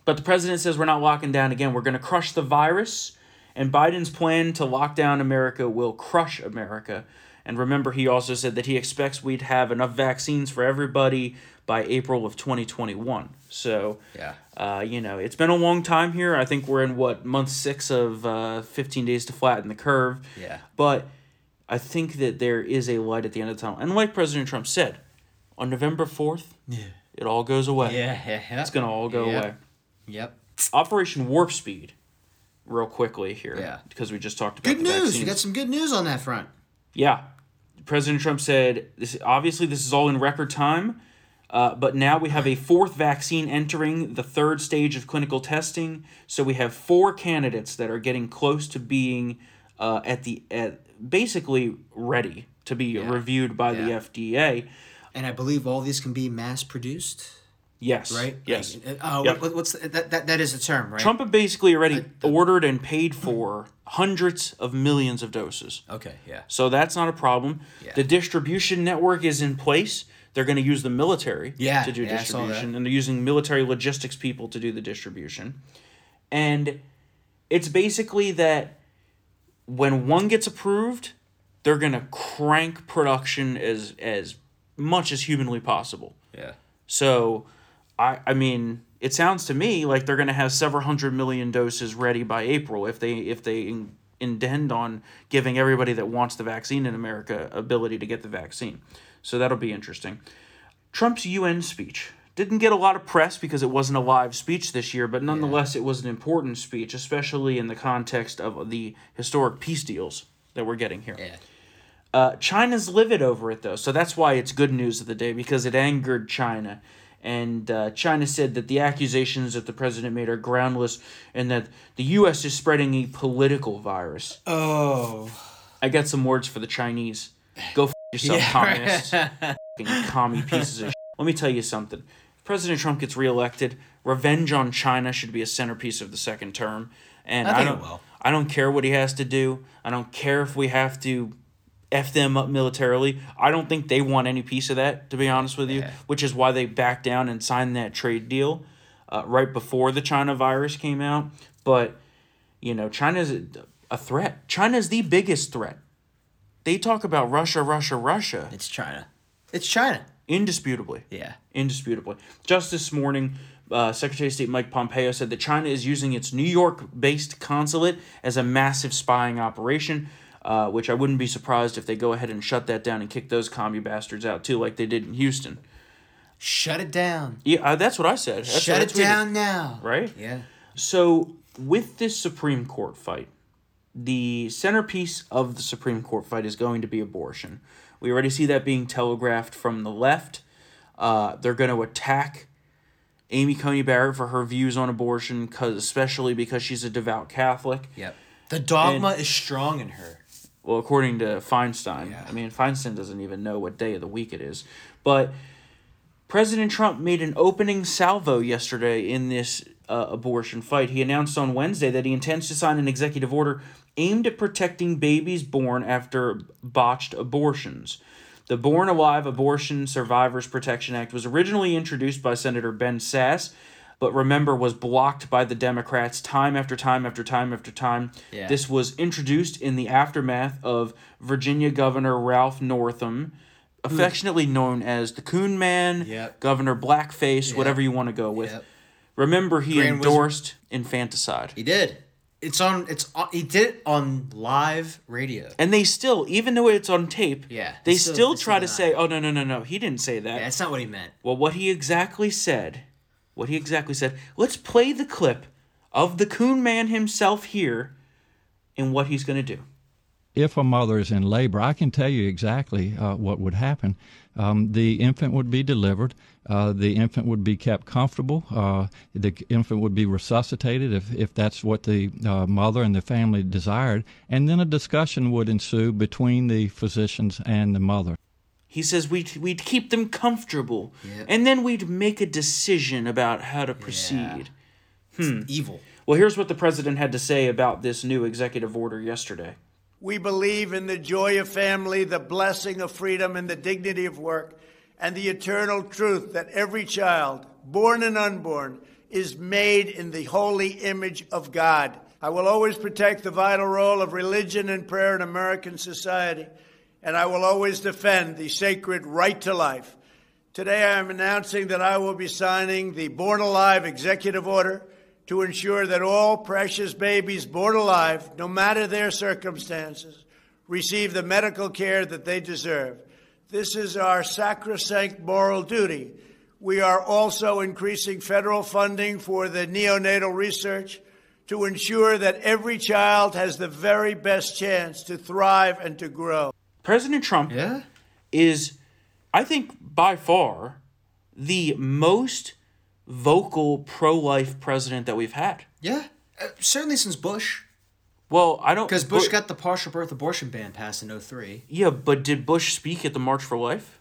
[SPEAKER 3] But the president says we're not locking down again. We're going to crush the virus, and Biden's plan to lock down America will crush America. And remember, he also said that he expects we'd have enough vaccines for everybody by April of 2021. So,
[SPEAKER 4] Yeah.
[SPEAKER 3] uh, you know, it's been a long time here. I think we're in what month six of uh, 15 days to flatten the curve.
[SPEAKER 4] Yeah.
[SPEAKER 3] But I think that there is a light at the end of the tunnel. And like President Trump said, on November 4th, yeah. it all goes away.
[SPEAKER 4] Yeah. Yeah. yeah.
[SPEAKER 3] It's going to all go
[SPEAKER 4] Yep.
[SPEAKER 3] away.
[SPEAKER 4] Yep.
[SPEAKER 3] Operation Warp Speed, real quickly here.
[SPEAKER 4] Yeah.
[SPEAKER 3] Because we just talked about
[SPEAKER 4] Good news.
[SPEAKER 3] vaccines.
[SPEAKER 4] You got some good news on that front.
[SPEAKER 3] Yeah. President Trump said this obviously this is all in record time. Uh, but now we have a fourth vaccine entering the third stage of clinical testing. So we have four candidates that are getting close to being uh, at the at basically ready to be reviewed by
[SPEAKER 4] Yeah.
[SPEAKER 3] the FDA.
[SPEAKER 4] And I believe all these can be mass produced,
[SPEAKER 3] Yes.
[SPEAKER 4] right?
[SPEAKER 3] Yes.
[SPEAKER 4] Like, uh, oh,
[SPEAKER 3] Yep.
[SPEAKER 4] what, what's the, that, that? That is a term, right?
[SPEAKER 3] Trump had basically already ordered and paid for hundreds of millions of doses.
[SPEAKER 4] Okay. Yeah.
[SPEAKER 3] So that's not a problem.
[SPEAKER 4] Yeah.
[SPEAKER 3] The distribution network is in place. They're going to use the military
[SPEAKER 4] Yeah,
[SPEAKER 3] to do
[SPEAKER 4] yeah, I saw that.
[SPEAKER 3] distribution, and they're using military logistics people to do the distribution. And It's basically that when one gets approved, they're gonna crank production as as much as humanly possible.
[SPEAKER 4] Yeah.
[SPEAKER 3] So, I I mean, it sounds to me like they're going to have several hundred million doses ready by April if they if they in, intend on giving everybody that wants the vaccine in America ability to get the vaccine. So that'll be interesting. Trump's UN speech didn't get a lot of press because it wasn't a live speech this year, but nonetheless it was an important speech, especially in the context of the historic peace deals that we're getting here.
[SPEAKER 4] Yeah.
[SPEAKER 3] Uh, China's livid over it though, so that's why it's good news of the day because it angered China. And uh, China said that the accusations that the president made are groundless and that the U.S. is spreading a political virus.
[SPEAKER 4] Oh.
[SPEAKER 3] I got some words for the Chinese. Go f- yourself, communists. Fucking commie pieces of shit. Let me tell you something. If President Trump gets reelected, revenge on China should be a centerpiece of the second term. And
[SPEAKER 4] I
[SPEAKER 3] I, don't. I don't care what he has to do. I don't care if we have to F them up militarily. I don't think they want any piece of that, to be honest with you,
[SPEAKER 4] Yeah.
[SPEAKER 3] which is why they backed down and signed that trade deal uh, right before the China virus came out. But, you know, China's a, a threat. China's the biggest threat. They talk about Russia, Russia, Russia,
[SPEAKER 4] It's China. It's China.
[SPEAKER 3] indisputably.
[SPEAKER 4] Yeah.
[SPEAKER 3] Indisputably. Just this morning, uh, Secretary of State Mike Pompeo said that China is using its New York based consulate as a massive spying operation, uh, which I wouldn't be surprised if they go ahead and shut that down and kick those commie bastards out too, like they did in Houston.
[SPEAKER 4] Shut it down.
[SPEAKER 3] Yeah, uh, that's what I said. That's
[SPEAKER 4] Shut it down now.
[SPEAKER 3] Right?
[SPEAKER 4] Yeah.
[SPEAKER 3] So, with this Supreme Court fight, the centerpiece of the Supreme Court fight is going to be abortion. We already see that being telegraphed from the left. Uh, they're going to attack Amy Coney Barrett for her views on abortion, cause, especially because she's a devout Catholic.
[SPEAKER 4] Yep. The dogma is strong in her.
[SPEAKER 3] Well, according to Feinstein.
[SPEAKER 4] Yeah.
[SPEAKER 3] I mean, Feinstein doesn't even know what day of the week it is. But President Trump made an opening salvo yesterday in this uh, abortion fight. He announced on Wednesday that he intends to sign an executive order aimed at protecting babies born after botched abortions. The Born Alive Abortion Survivors Protection Act was originally introduced by Senator Ben Sasse, but remember was blocked by the Democrats time after time after time after time.
[SPEAKER 4] Yeah.
[SPEAKER 3] This was introduced in the aftermath of Virginia Governor Ralph Northam, affectionately known as the Coon Man,
[SPEAKER 4] Yep.
[SPEAKER 3] Governor Blackface, whatever you want to go with.
[SPEAKER 4] Yep.
[SPEAKER 3] Remember, he
[SPEAKER 4] Grand Wizard.
[SPEAKER 3] endorsed infanticide.
[SPEAKER 4] He did. It's on. It's on. He did it on live radio.
[SPEAKER 3] And they still, even though it's on tape,
[SPEAKER 4] Yeah,
[SPEAKER 3] they
[SPEAKER 4] still-
[SPEAKER 3] still try to say, "Oh no, no, no, no, he didn't say that."
[SPEAKER 4] Yeah, that's not what he meant.
[SPEAKER 3] Well, what he exactly said, what he exactly said. Let's play the clip of the Coon Man himself here, and what he's going to do.
[SPEAKER 7] if a mother is in labor, I can tell you exactly uh, what would happen. Um, the infant would be delivered. Uh, the infant would be kept comfortable. Uh, the infant would be resuscitated if, if that's what the uh, mother and the family desired. And then a discussion would ensue between the physicians and the mother.
[SPEAKER 3] He says we'd, we'd keep them comfortable,
[SPEAKER 4] Yep.
[SPEAKER 3] and then we'd make a decision about how to proceed. Hmm.
[SPEAKER 4] Evil.
[SPEAKER 3] Well, here's what the president had to say about this new executive order yesterday.
[SPEAKER 8] We believe in the joy of family, the blessing of freedom, and the dignity of work, and the eternal truth that every child, born and unborn, is made in the holy image of God. I will always protect the vital role of religion and prayer in American society, and I will always defend the sacred right to life. Today I am announcing that I will be signing the Born Alive executive order to ensure that all precious babies born alive, no matter their circumstances, receive the medical care that they deserve. This is our sacrosanct moral duty. We are also increasing federal funding for the neonatal research to ensure that every child has the very best chance to thrive and to grow.
[SPEAKER 3] President Trump
[SPEAKER 4] Yeah.
[SPEAKER 3] is, I think, by far the most vocal pro life president that we've had.
[SPEAKER 4] Yeah. Uh, certainly since Bush,
[SPEAKER 3] Well, I don't.
[SPEAKER 4] because Bush
[SPEAKER 3] Bu-
[SPEAKER 4] got the partial birth abortion ban passed in 03.
[SPEAKER 3] Yeah, but did Bush speak at the March for Life?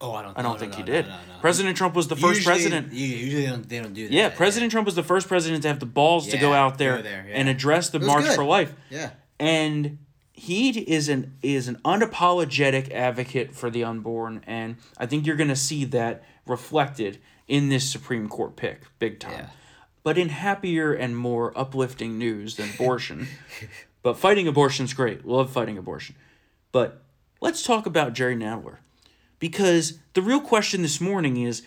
[SPEAKER 4] Oh, I don't.
[SPEAKER 3] I don't
[SPEAKER 4] no,
[SPEAKER 3] think
[SPEAKER 4] no,
[SPEAKER 3] he
[SPEAKER 4] no,
[SPEAKER 3] did. President Trump was the first
[SPEAKER 4] Usually-
[SPEAKER 3] president.
[SPEAKER 4] Usually, they don't, they don't do that.
[SPEAKER 3] Yeah, President Trump was the first president to have the balls to go out there,
[SPEAKER 4] there, yeah.
[SPEAKER 3] and address the March
[SPEAKER 4] good.
[SPEAKER 3] for Life.
[SPEAKER 4] Yeah.
[SPEAKER 3] And he is an is an unapologetic advocate for the unborn, and I think you're going to see that reflected in this Supreme Court pick, big time.
[SPEAKER 4] Yeah.
[SPEAKER 3] But in happier and more uplifting news than abortion, but fighting abortion's great. Love fighting abortion. But let's talk about Jerry Nadler. Because the real question this morning is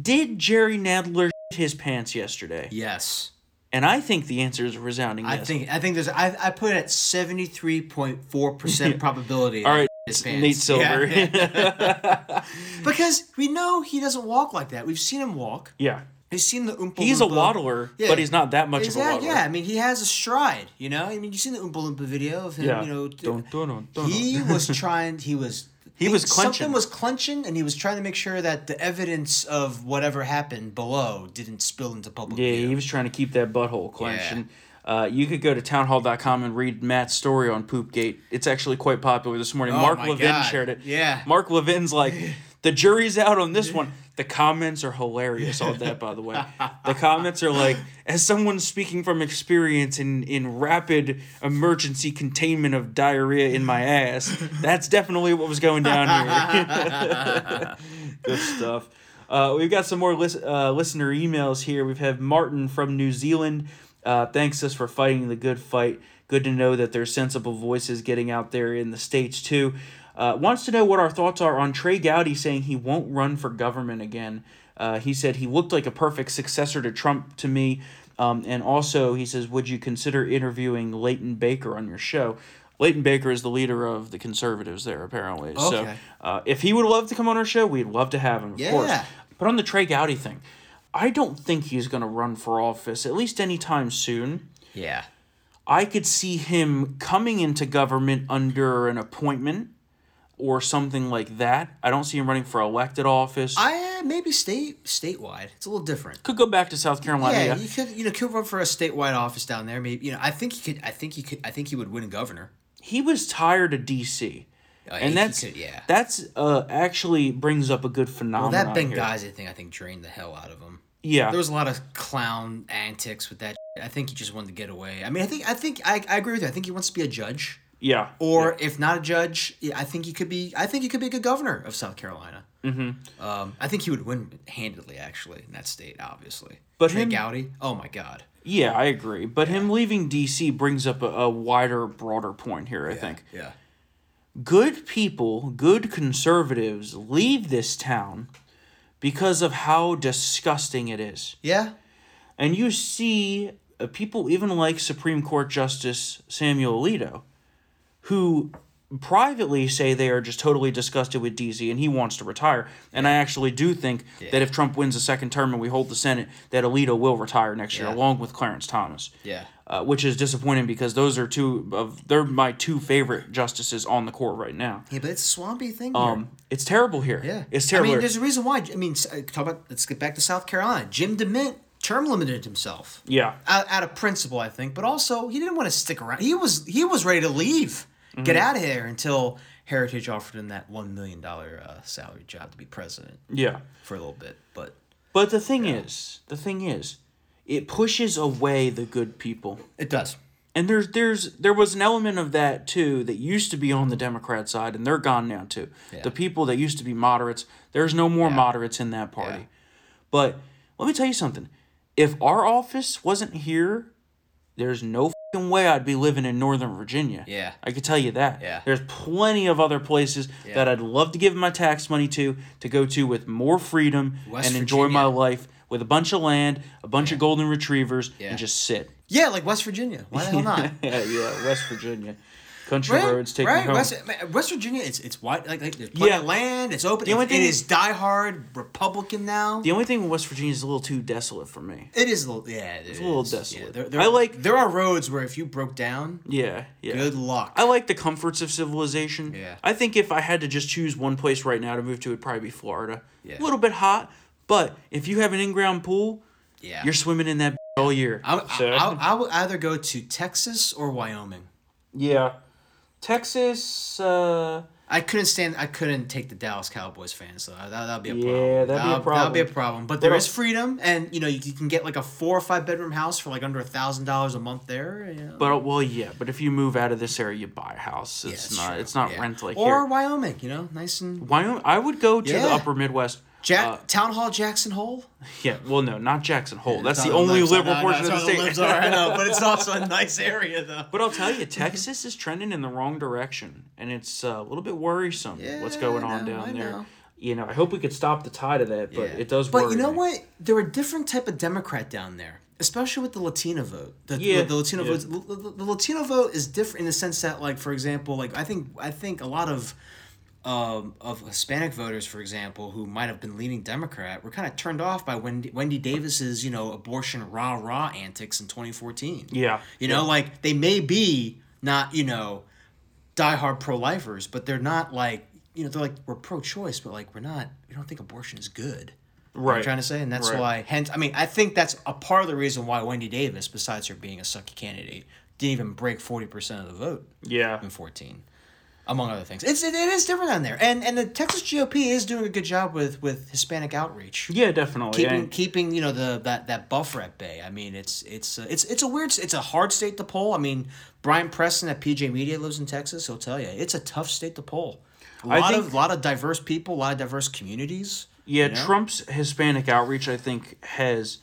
[SPEAKER 3] did Jerry Nadler shit his pants yesterday?
[SPEAKER 4] Yes.
[SPEAKER 3] And I think the answer is a resounding
[SPEAKER 4] I
[SPEAKER 3] yes.
[SPEAKER 4] think I think there's I, I put it at seventy three point four percent probability.
[SPEAKER 3] All
[SPEAKER 4] that
[SPEAKER 3] right,
[SPEAKER 4] his
[SPEAKER 3] it's
[SPEAKER 4] pants.
[SPEAKER 3] Nate Silver.
[SPEAKER 4] Yeah. because we know he doesn't walk like that. We've seen him walk.
[SPEAKER 3] yeah.
[SPEAKER 4] We've seen the Oompa
[SPEAKER 3] He's a waddler,
[SPEAKER 4] Yeah.
[SPEAKER 3] but he's not that much
[SPEAKER 4] Exactly.
[SPEAKER 3] of a waddler.
[SPEAKER 4] Yeah, I mean he has a stride. You know, I mean you've seen the Oompa Loompa video of him.
[SPEAKER 3] Yeah.
[SPEAKER 4] You know,
[SPEAKER 3] Dun, dun, dun, dun,
[SPEAKER 4] he was trying. He was.
[SPEAKER 3] He was
[SPEAKER 4] Something
[SPEAKER 3] clenching.
[SPEAKER 4] was clenching, and he was trying to make sure that the evidence of whatever happened below didn't spill into public
[SPEAKER 3] Yeah,
[SPEAKER 4] view.
[SPEAKER 3] he was trying to keep that butthole clenched.
[SPEAKER 4] Yeah.
[SPEAKER 3] Uh, you could go to townhall.com and read Matt's story on Poopgate. It's actually quite popular this morning.
[SPEAKER 4] Oh
[SPEAKER 3] Mark Levin
[SPEAKER 4] God.
[SPEAKER 3] shared it.
[SPEAKER 4] Yeah.
[SPEAKER 3] Mark Levin's like, the jury's out on this one. The comments are hilarious on that, by the way. The comments are like, as someone speaking from experience in, in rapid emergency containment of diarrhea in my ass, that's definitely what was going down here. Good stuff. Uh, we've got some more lis- uh, listener emails here. We've had Martin from New Zealand. Uh, thanks us for fighting the good fight. Good to know that there's sensible voices getting out there in the States too. Uh, wants to know what our thoughts are on Trey Gowdy saying he won't run for government again. Uh, he said he looked like a perfect successor to Trump to me. Um, and also, he says, Would you consider interviewing Leighton Baker on your show? Leighton Baker is the leader of the conservatives there, apparently. So,
[SPEAKER 4] Okay.
[SPEAKER 3] uh, if he would love to come on our show, we'd love to have him, of course.
[SPEAKER 4] Yeah.
[SPEAKER 3] But on the Trey Gowdy thing, I don't think he's going to run for office, at least anytime soon.
[SPEAKER 4] Yeah.
[SPEAKER 3] I could see him coming into government under an appointment or something like that. I don't see him running for elected office.
[SPEAKER 4] I uh, maybe state statewide. It's a little different.
[SPEAKER 3] could go back to South Carolina.
[SPEAKER 4] yeah, you could you know could run for a statewide office down there. Maybe you know I think he could. I think he could. I think he would win governor.
[SPEAKER 3] He was tired of DC.
[SPEAKER 4] Uh,
[SPEAKER 3] and that's
[SPEAKER 4] could, yeah.
[SPEAKER 3] that's uh actually brings up a good
[SPEAKER 4] Well,
[SPEAKER 3] phenomenon.
[SPEAKER 4] that
[SPEAKER 3] here.
[SPEAKER 4] Benghazi thing I think drained the hell out of him.
[SPEAKER 3] Yeah.
[SPEAKER 4] There was a lot of clown antics with that. I think he just wanted to get away. I mean, I think I think I, I agree with you. I think he wants to be a judge,
[SPEAKER 3] yeah.
[SPEAKER 4] or if not a judge, I think he could be. I think he could be a good governor of South Carolina. Mm-hmm. Um, I think he would win handedly, actually, in that state, obviously.
[SPEAKER 3] But
[SPEAKER 4] Trey
[SPEAKER 3] him-
[SPEAKER 4] Gowdy, oh my God.
[SPEAKER 3] Yeah, I agree. But him leaving DC brings up a, a wider, broader point here, I think.
[SPEAKER 4] Yeah.
[SPEAKER 3] good people, good conservatives leave this town because of how disgusting it is.
[SPEAKER 4] Yeah.
[SPEAKER 3] And you see uh, people even like Supreme Court Justice Samuel Alito, who privately say they are just totally disgusted with DC and he wants to retire. And I actually do think that if Trump wins a second term and we hold the Senate, that Alito will retire next year
[SPEAKER 4] Yeah.
[SPEAKER 3] along with Clarence Thomas.
[SPEAKER 4] Yeah.
[SPEAKER 3] Uh, which is disappointing because those are two of they're my two favorite justices on the court right now.
[SPEAKER 4] Yeah, but it's a swampy thing here.
[SPEAKER 3] Um, it's terrible here.
[SPEAKER 4] Yeah,
[SPEAKER 3] it's terrible.
[SPEAKER 4] I mean, there's a reason why. I mean, uh, talk about. Let's get back to South Carolina. Jim DeMint term limited himself.
[SPEAKER 3] yeah,
[SPEAKER 4] Out, out of principle, I think, but also he didn't want to stick around. He was he was ready to leave,
[SPEAKER 3] Mm-hmm.
[SPEAKER 4] get out of here until Heritage offered him that one million dollar uh, salary job to be president
[SPEAKER 3] yeah.
[SPEAKER 4] for a little bit. But
[SPEAKER 3] But the thing is, the thing is, it pushes away the good people.
[SPEAKER 4] it does.
[SPEAKER 3] And there's there's there was an element of that too that used to be on the Democrat side, and they're gone now too. The people that used to be moderates, there's no more moderates in that party.
[SPEAKER 4] Yeah.
[SPEAKER 3] But let me tell you something: if our office wasn't here, there's no fucking way I'd be living in Northern Virginia.
[SPEAKER 4] Yeah.
[SPEAKER 3] I could tell you that.
[SPEAKER 4] Yeah.
[SPEAKER 3] There's plenty of other places that I'd love to give my tax money to to go to with more freedom
[SPEAKER 4] West
[SPEAKER 3] and enjoy my life with a bunch of land, a bunch of golden retrievers,
[SPEAKER 4] Yeah.
[SPEAKER 3] and just sit.
[SPEAKER 4] Yeah, like West Virginia. Why the hell not?
[SPEAKER 3] yeah, yeah, West Virginia. Country roads take
[SPEAKER 4] right.
[SPEAKER 3] home.
[SPEAKER 4] West, West Virginia, it's it's wide. Like, like there's
[SPEAKER 3] Yeah.
[SPEAKER 4] land. It's open.
[SPEAKER 3] The only
[SPEAKER 4] it,
[SPEAKER 3] thing-
[SPEAKER 4] it is diehard Republican now.
[SPEAKER 3] the only thing with West Virginia is a little too desolate for me.
[SPEAKER 4] It is a little, yeah. It's
[SPEAKER 3] a little desolate.
[SPEAKER 4] there, there,
[SPEAKER 3] I like-
[SPEAKER 4] There are roads where if you broke down,
[SPEAKER 3] Yeah, yeah.
[SPEAKER 4] good luck.
[SPEAKER 3] I like the comforts of civilization.
[SPEAKER 4] Yeah.
[SPEAKER 3] I think if I had to just choose one place right now to move to, it'd probably be Florida.
[SPEAKER 4] Yeah.
[SPEAKER 3] A little bit hot, but if you have an in-ground pool,
[SPEAKER 4] yeah.
[SPEAKER 3] you're swimming in that all year.
[SPEAKER 4] I, I, I, I would either go to Texas or Wyoming.
[SPEAKER 3] yeah. Texas. Uh,
[SPEAKER 4] I couldn't stand. I couldn't take the Dallas Cowboys fans. So that that'd be a
[SPEAKER 3] Yeah,
[SPEAKER 4] problem.
[SPEAKER 3] that'd be a
[SPEAKER 4] That'd- That'd be a
[SPEAKER 3] problem.
[SPEAKER 4] problem. But there
[SPEAKER 3] What
[SPEAKER 4] is
[SPEAKER 3] else?
[SPEAKER 4] freedom, and you know you, you can get like a four or five bedroom house for like under a thousand dollars a month there. You know?
[SPEAKER 3] but well, yeah. But if you move out of this area, you buy a house. It's
[SPEAKER 4] that's
[SPEAKER 3] not.
[SPEAKER 4] true.
[SPEAKER 3] It's not
[SPEAKER 4] Yeah.
[SPEAKER 3] rent like
[SPEAKER 4] or
[SPEAKER 3] here.
[SPEAKER 4] Wyoming. You know, nice and
[SPEAKER 3] Wyoming. I would go to the Upper Midwest.
[SPEAKER 4] Jack Town Hall Jackson Hole.
[SPEAKER 3] Yeah, well, no, not Jackson Hole. That's the only.
[SPEAKER 4] I
[SPEAKER 3] liberal portion of the state.
[SPEAKER 4] libs are, I know, but it's also a nice area though.
[SPEAKER 3] But I'll tell you, Texas is trending in the wrong direction, and it's uh, a little bit worrisome what's going
[SPEAKER 4] I
[SPEAKER 3] on down
[SPEAKER 4] I
[SPEAKER 3] there.
[SPEAKER 4] know.
[SPEAKER 3] You know, I hope we could stop the tide of that, but
[SPEAKER 4] Yeah.
[SPEAKER 3] it does.
[SPEAKER 4] But you know
[SPEAKER 3] me.
[SPEAKER 4] what? They're a different type of Democrat down there, especially with the Latino vote. The,
[SPEAKER 3] Yeah,
[SPEAKER 4] the Latino
[SPEAKER 3] yeah.
[SPEAKER 4] vote. The, the- the Latino vote is different in the sense that, like, for example, like I think I think a lot of um, of Hispanic voters, for example, who might have been leaning Democrat, were kind of turned off by Wendy Wendy Davis's you know abortion rah rah antics in 2014.
[SPEAKER 3] Yeah,
[SPEAKER 4] You know, like they may be not, you know, diehard pro lifers, but they're not like, you know, they're like, we're pro choice, but like, we're not, we don't think abortion is good.
[SPEAKER 3] Right.
[SPEAKER 4] I'm trying to say? And that's
[SPEAKER 3] Right.
[SPEAKER 4] why, hence, I mean, I think that's a part of the reason why Wendy Davis, besides her being a sucky candidate, didn't even break 40% of the vote
[SPEAKER 3] Yeah,
[SPEAKER 4] in 14 among other things. It's it, it is different down there, and and the Texas GOP is doing a good job with with Hispanic outreach
[SPEAKER 3] yeah, definitely.
[SPEAKER 4] keeping
[SPEAKER 3] and-
[SPEAKER 4] keeping you know the that that buffer at bay. I mean, it's it's uh, it's it's a weird it's a hard state to poll. I mean, Bryan Preston at PJ Media lives in Texas. He'll tell you it's a tough state to poll. A lot
[SPEAKER 3] think-
[SPEAKER 4] of lot of diverse people, a lot of diverse communities.
[SPEAKER 3] Yeah,
[SPEAKER 4] you know?
[SPEAKER 3] Trump's Hispanic outreach, I think, has,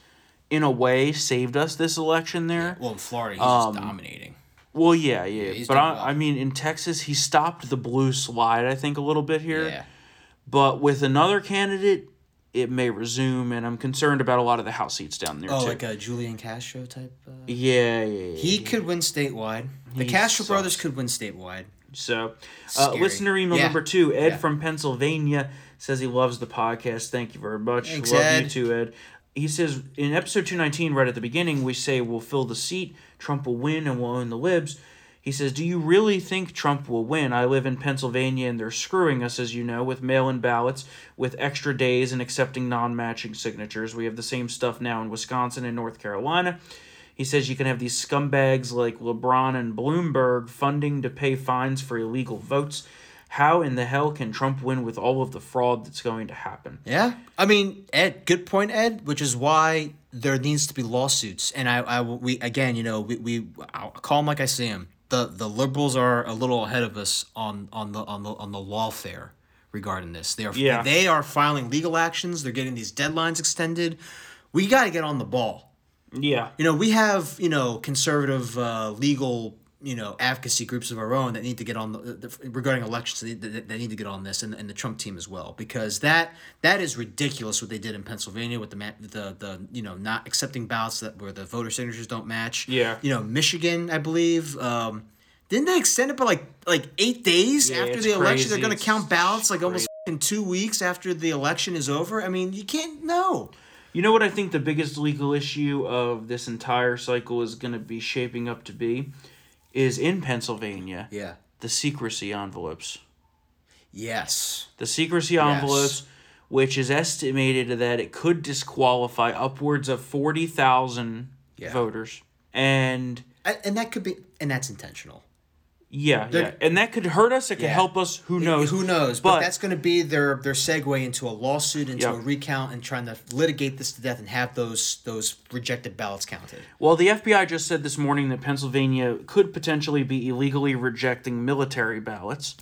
[SPEAKER 3] in a way, saved us this election there.
[SPEAKER 4] Well, in Florida, he's
[SPEAKER 3] Um,
[SPEAKER 4] just dominating.
[SPEAKER 3] Well, yeah, yeah.
[SPEAKER 4] he's
[SPEAKER 3] but I,
[SPEAKER 4] well.
[SPEAKER 3] I mean, in Texas, he stopped the blue slide, I think, a little bit here.
[SPEAKER 4] Yeah.
[SPEAKER 3] But with another candidate, it may resume, and I'm concerned about a lot of the House seats down there,
[SPEAKER 4] Oh,
[SPEAKER 3] too.
[SPEAKER 4] like a Julian Castro type. Uh,
[SPEAKER 3] yeah, yeah, yeah.
[SPEAKER 4] he could win statewide. The
[SPEAKER 3] He
[SPEAKER 4] Castro
[SPEAKER 3] sucks.
[SPEAKER 4] brothers could win statewide.
[SPEAKER 3] So, uh, listener email
[SPEAKER 4] Yeah.
[SPEAKER 3] number two, Ed
[SPEAKER 4] Yeah.
[SPEAKER 3] from Pennsylvania says he loves the podcast. Thank you very much.
[SPEAKER 4] Thanks,
[SPEAKER 3] Love
[SPEAKER 4] Ed.
[SPEAKER 3] you too, Ed. He says in episode 219, right at the beginning, we say we'll fill the seat, Trump will win, and we'll own the libs. He says, Do you really think Trump will win? I live in Pennsylvania and they're screwing us, as you know, with mail in ballots, with extra days and accepting non matching signatures. We have the same stuff now in Wisconsin and North Carolina. He says you can have these scumbags like LeBron and Bloomberg funding to pay fines for illegal votes. How in the hell can Trump win with all of the fraud that's going to happen?
[SPEAKER 4] Yeah, I mean, Ed, good point, Ed. Which is why there needs to be lawsuits. And I, I, we again, you know, we, we I'll call them like I see them. The the liberals are a little ahead of us on on the on the on the lawfare regarding this. They are
[SPEAKER 3] Yeah.
[SPEAKER 4] they are filing legal actions. They're getting these deadlines extended. We got to get on the ball.
[SPEAKER 3] Yeah.
[SPEAKER 4] You know, we have you know conservative uh, legal you know advocacy groups of our own that need to get on the, the regarding elections that, need to get on this and, and the Trump team as well because that that is ridiculous what they did in Pennsylvania with the the the you know not accepting ballots that where the voter signatures don't match.
[SPEAKER 3] Yeah.
[SPEAKER 4] You know, Michigan, I believe. Um, didn't they extend it by like like eight days
[SPEAKER 3] Yeah,
[SPEAKER 4] after the election? They're going to count ballots like almost in two weeks after the election is over. I mean, you can't know.
[SPEAKER 3] You know what I think the biggest legal issue of this entire cycle is going to be shaping up to be? Is in Pennsylvania,
[SPEAKER 4] Yeah.
[SPEAKER 3] the secrecy envelopes.
[SPEAKER 4] Yes.
[SPEAKER 3] The secrecy envelopes, which is estimated that it could disqualify upwards of 40,000
[SPEAKER 4] Yeah.
[SPEAKER 3] voters. And
[SPEAKER 4] And that could be, and that's intentional.
[SPEAKER 3] Yeah, yeah. And that could hurt us. It could
[SPEAKER 4] Yeah.
[SPEAKER 3] help us. Who knows?
[SPEAKER 4] Who knows? But,
[SPEAKER 3] But,
[SPEAKER 4] that's going to be their their segue into a lawsuit, into
[SPEAKER 3] Yep.
[SPEAKER 4] a recount, and trying to litigate this to death and have those those rejected ballots counted.
[SPEAKER 3] well, the FBI just said this morning that Pennsylvania could potentially be illegally rejecting military ballots.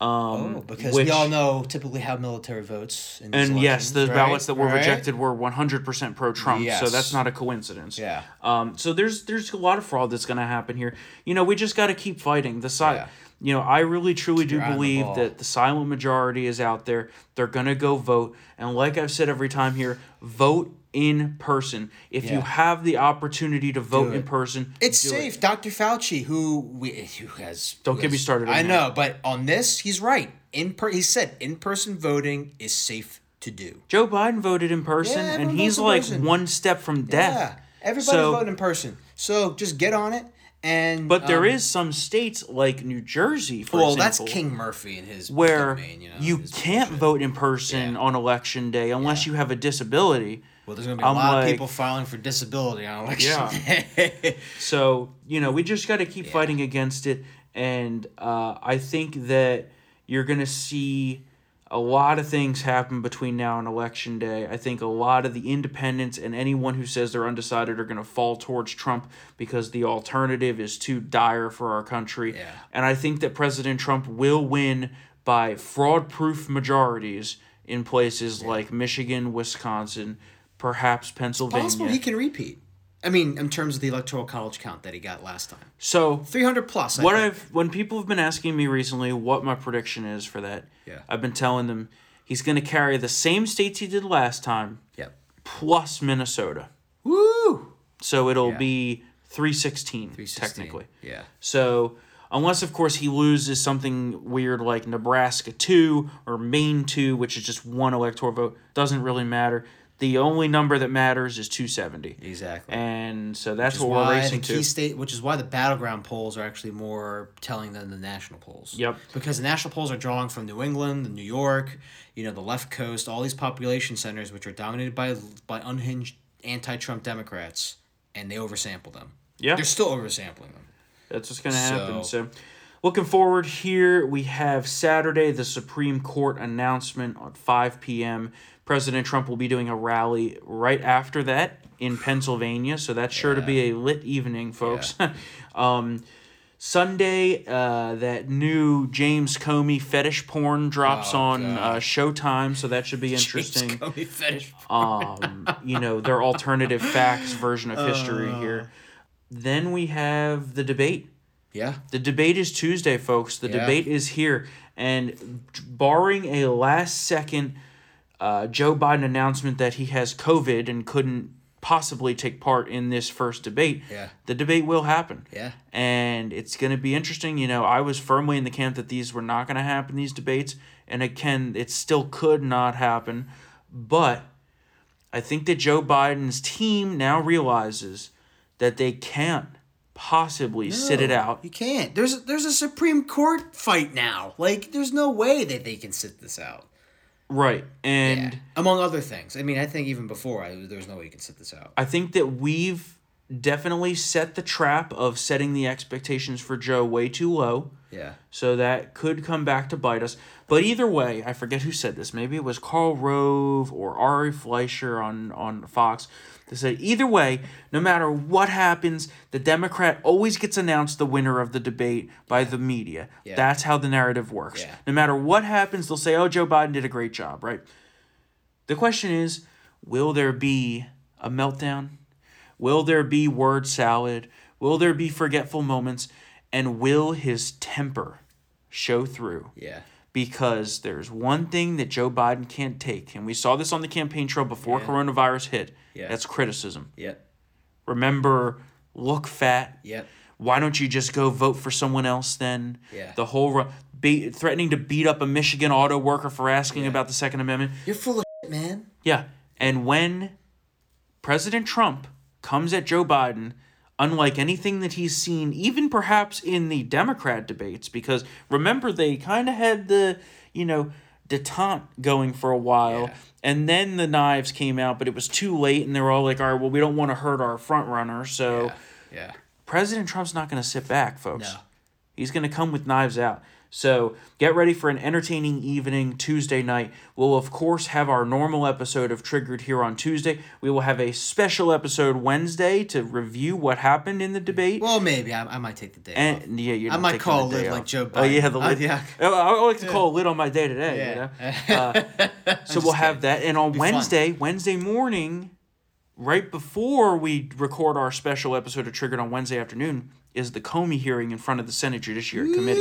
[SPEAKER 3] Um,
[SPEAKER 4] Oh, because
[SPEAKER 3] which-
[SPEAKER 4] we all know typically how military votes. In
[SPEAKER 3] And yes, the
[SPEAKER 4] right?
[SPEAKER 3] ballots that were
[SPEAKER 4] Right?
[SPEAKER 3] rejected were 100% pro Trump. So that's not a coincidence.
[SPEAKER 4] Yeah.
[SPEAKER 3] Um, so there's there's a lot of fraud that's going to happen here. You know, we just got to keep fighting. The side,
[SPEAKER 4] Yeah.
[SPEAKER 3] you know, I really truly do
[SPEAKER 4] on the
[SPEAKER 3] believe that the silent majority is out there. They're going to go vote. And like I've said every time here, vote in person. If you have the opportunity to vote in person,
[SPEAKER 4] It's
[SPEAKER 3] do it.
[SPEAKER 4] safe. Dr. Fauci, who we who has
[SPEAKER 3] Don't
[SPEAKER 4] who
[SPEAKER 3] get me started on
[SPEAKER 4] I
[SPEAKER 3] that.
[SPEAKER 4] know, but on this, he's right. In per, he said in person voting is safe to do.
[SPEAKER 3] Joe Biden voted in person,
[SPEAKER 4] Yeah,
[SPEAKER 3] and he's like
[SPEAKER 4] person.
[SPEAKER 3] one step from death.
[SPEAKER 4] Yeah, everybody's
[SPEAKER 3] So-
[SPEAKER 4] voting in person. So just get on it. And
[SPEAKER 3] But there
[SPEAKER 4] um,
[SPEAKER 3] is some states like New Jersey, for
[SPEAKER 4] well,
[SPEAKER 3] example.
[SPEAKER 4] that's King Murphy and his
[SPEAKER 3] where
[SPEAKER 4] domain, you, know,
[SPEAKER 3] you
[SPEAKER 4] his
[SPEAKER 3] can't
[SPEAKER 4] bullshit.
[SPEAKER 3] vote in person
[SPEAKER 4] Yeah.
[SPEAKER 3] on election day unless you have a disability.
[SPEAKER 4] Well, there's gonna be a
[SPEAKER 3] I'm
[SPEAKER 4] lot
[SPEAKER 3] like-
[SPEAKER 4] of people filing for disability on election
[SPEAKER 3] Yeah.
[SPEAKER 4] day.
[SPEAKER 3] So you know we just got to keep fighting against it, and uh, I think that you're gonna see a lot of things happen between now and election day. I think a lot of the independents and anyone who says they're undecided are going to fall towards Trump because the alternative is too dire for our country.
[SPEAKER 4] Yeah.
[SPEAKER 3] And I think that President Trump will win by fraud proof majorities in places like Michigan, Wisconsin, perhaps Pennsylvania.
[SPEAKER 4] Possible he can repeat. I mean, in terms of the electoral college count that he got last time,
[SPEAKER 3] so
[SPEAKER 4] three hundred plus. I
[SPEAKER 3] what
[SPEAKER 4] think.
[SPEAKER 3] I've when people have been asking me recently what my prediction is for that,
[SPEAKER 4] Yeah.
[SPEAKER 3] I've been telling them he's going to carry the same states he did last time
[SPEAKER 4] Yep.
[SPEAKER 3] plus Minnesota.
[SPEAKER 4] Woo.
[SPEAKER 3] So it'll
[SPEAKER 4] Yeah.
[SPEAKER 3] be 316,
[SPEAKER 4] 316.
[SPEAKER 3] technically.
[SPEAKER 4] Yeah.
[SPEAKER 3] So unless of course he loses something weird like Nebraska 2 or Maine 2, which is just one electoral vote, doesn't really matter. The only number that matters is 270.
[SPEAKER 4] Exactly.
[SPEAKER 3] And so that's what we're racing to.
[SPEAKER 4] state, which is why the battleground polls are actually more telling than the national polls.
[SPEAKER 3] Yep.
[SPEAKER 4] Because the national polls are drawing from New England, New York, you know, the left coast, all these population centers, which are dominated by by unhinged anti-Trump Democrats, and they oversample them.
[SPEAKER 3] Yeah.
[SPEAKER 4] They're still oversampling them.
[SPEAKER 3] That's what's going to happen.
[SPEAKER 4] So-
[SPEAKER 3] So, looking forward here, we have Saturday, the Supreme Court announcement at 5 p.m. President Trump will be doing a rally right after that in Pennsylvania. So, that's sure to be a lit evening, folks. um, Sunday, uh, that new James Comey fetish porn drops
[SPEAKER 4] Oh,
[SPEAKER 3] on uh, Showtime. So, that should be interesting.
[SPEAKER 4] James Comey fetish.
[SPEAKER 3] um, you know, their alternative facts version of history here. Then we have the debate.
[SPEAKER 4] Yeah.
[SPEAKER 3] The debate is Tuesday, folks. The
[SPEAKER 4] Yeah.
[SPEAKER 3] debate is here. And barring a last second uh, Joe Biden announcement that he has COVID and couldn't possibly take part in this first debate,
[SPEAKER 4] Yeah.
[SPEAKER 3] the debate will happen.
[SPEAKER 4] Yeah.
[SPEAKER 3] And it's going to be interesting. You know, I was firmly in the camp that these were not going to happen, these debates. And again, it still could not happen. But I think that Joe Biden's team now realizes that they can't possibly sit it out.
[SPEAKER 4] You can't. There's there's a Supreme Court fight now. Like, there's no way that they can sit this out.
[SPEAKER 3] Right. And
[SPEAKER 4] Yeah. Among other things. I mean, I think even before, I, there's no way you can sit this out.
[SPEAKER 3] I think that we've definitely set the trap of setting the expectations for Joe way too low.
[SPEAKER 4] Yeah.
[SPEAKER 3] So that could come back to bite us. But either way, I forget who said this. Maybe it was Karl Rove or Ari Fleischer on, on Fox. They said either way, no matter what happens, the Democrat always gets announced the winner of the debate by the media.
[SPEAKER 4] Yeah.
[SPEAKER 3] That's how the narrative works.
[SPEAKER 4] Yeah.
[SPEAKER 3] No matter what happens, they'll say, oh, Joe Biden did a great job, right? The question is, will there be a meltdown? Will there be word salad? Will there be forgetful moments? And will his temper show through?
[SPEAKER 4] Yeah.
[SPEAKER 3] Because there's one thing that Joe Biden can't take, and we saw this on the campaign trail before
[SPEAKER 4] Yeah.
[SPEAKER 3] coronavirus hit.
[SPEAKER 4] Yeah.
[SPEAKER 3] That's criticism.
[SPEAKER 4] Yep.
[SPEAKER 3] Remember, look fat.
[SPEAKER 4] Yep.
[SPEAKER 3] Why don't you just go vote for someone else then?
[SPEAKER 4] Yeah.
[SPEAKER 3] The whole be, threatening to beat up a Michigan auto worker for asking
[SPEAKER 4] Yeah.
[SPEAKER 3] about the Second Amendment.
[SPEAKER 4] You're full of shit, man.
[SPEAKER 3] Yeah. And when President Trump comes at Joe Biden, unlike anything that he's seen, even perhaps in the Democrat debates, because remember, they kind of had the, you know, detente going for a while.
[SPEAKER 4] Yeah.
[SPEAKER 3] And then the knives came out, but it was too late, and they were all like, all right, well, we don't want to hurt our front runner. So
[SPEAKER 4] Yeah. Yeah.
[SPEAKER 3] President Trump's not going to sit back, folks.
[SPEAKER 4] No.
[SPEAKER 3] He's going to come with knives out. So get ready for an entertaining evening Tuesday night. We'll, of course, have our normal episode of Triggered here on Tuesday. We will have a special episode Wednesday to review what happened in the debate.
[SPEAKER 4] Well, maybe I, I might take the day off.
[SPEAKER 3] yeah, you're
[SPEAKER 4] I might call
[SPEAKER 3] day
[SPEAKER 4] Lid like. Joe
[SPEAKER 3] Oh yeah,
[SPEAKER 4] Biden.
[SPEAKER 3] the lid.
[SPEAKER 4] yeah.
[SPEAKER 3] Oh, I I like to call a lid on my day to day.
[SPEAKER 4] Yeah.
[SPEAKER 3] You know? uh, so we'll have that, and on
[SPEAKER 4] Be fun.
[SPEAKER 3] Wednesday, Wednesday morning, right before we record our special episode of Triggered on Wednesday afternoon, is the Comey hearing in front of the Senate Judiciary Committee.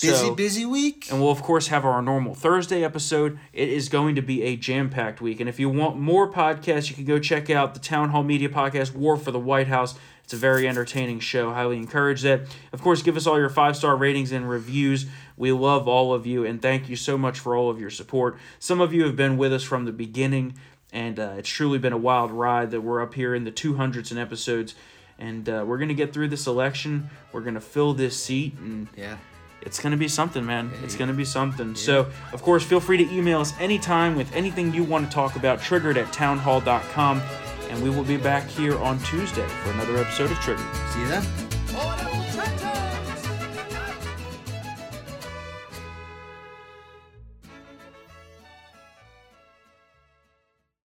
[SPEAKER 4] Busy,
[SPEAKER 3] So-
[SPEAKER 4] busy week.
[SPEAKER 3] And we'll, of course, have our normal Thursday episode. It is going to be a jam packed week. And if you want more podcasts, you can go check out the Townhall Media Podcast, War for the White House. It's a very entertaining show. Highly encourage that. Of course, give us all your five star ratings and reviews. We love all of you, and thank you so much for all of your support. Some of you have been with us from the beginning, and uh, it's truly been a wild ride that we're up here in the 200s and episodes. And uh, we're going to get through this election. We're going to fill this seat, and
[SPEAKER 4] Yeah.
[SPEAKER 3] It's going to be something, man. It's going to be something. So, of course, feel free to email us anytime with anything you want to talk about, triggered at townhall.com. And we will be back here on Tuesday for another episode of Triggered.
[SPEAKER 4] See you then.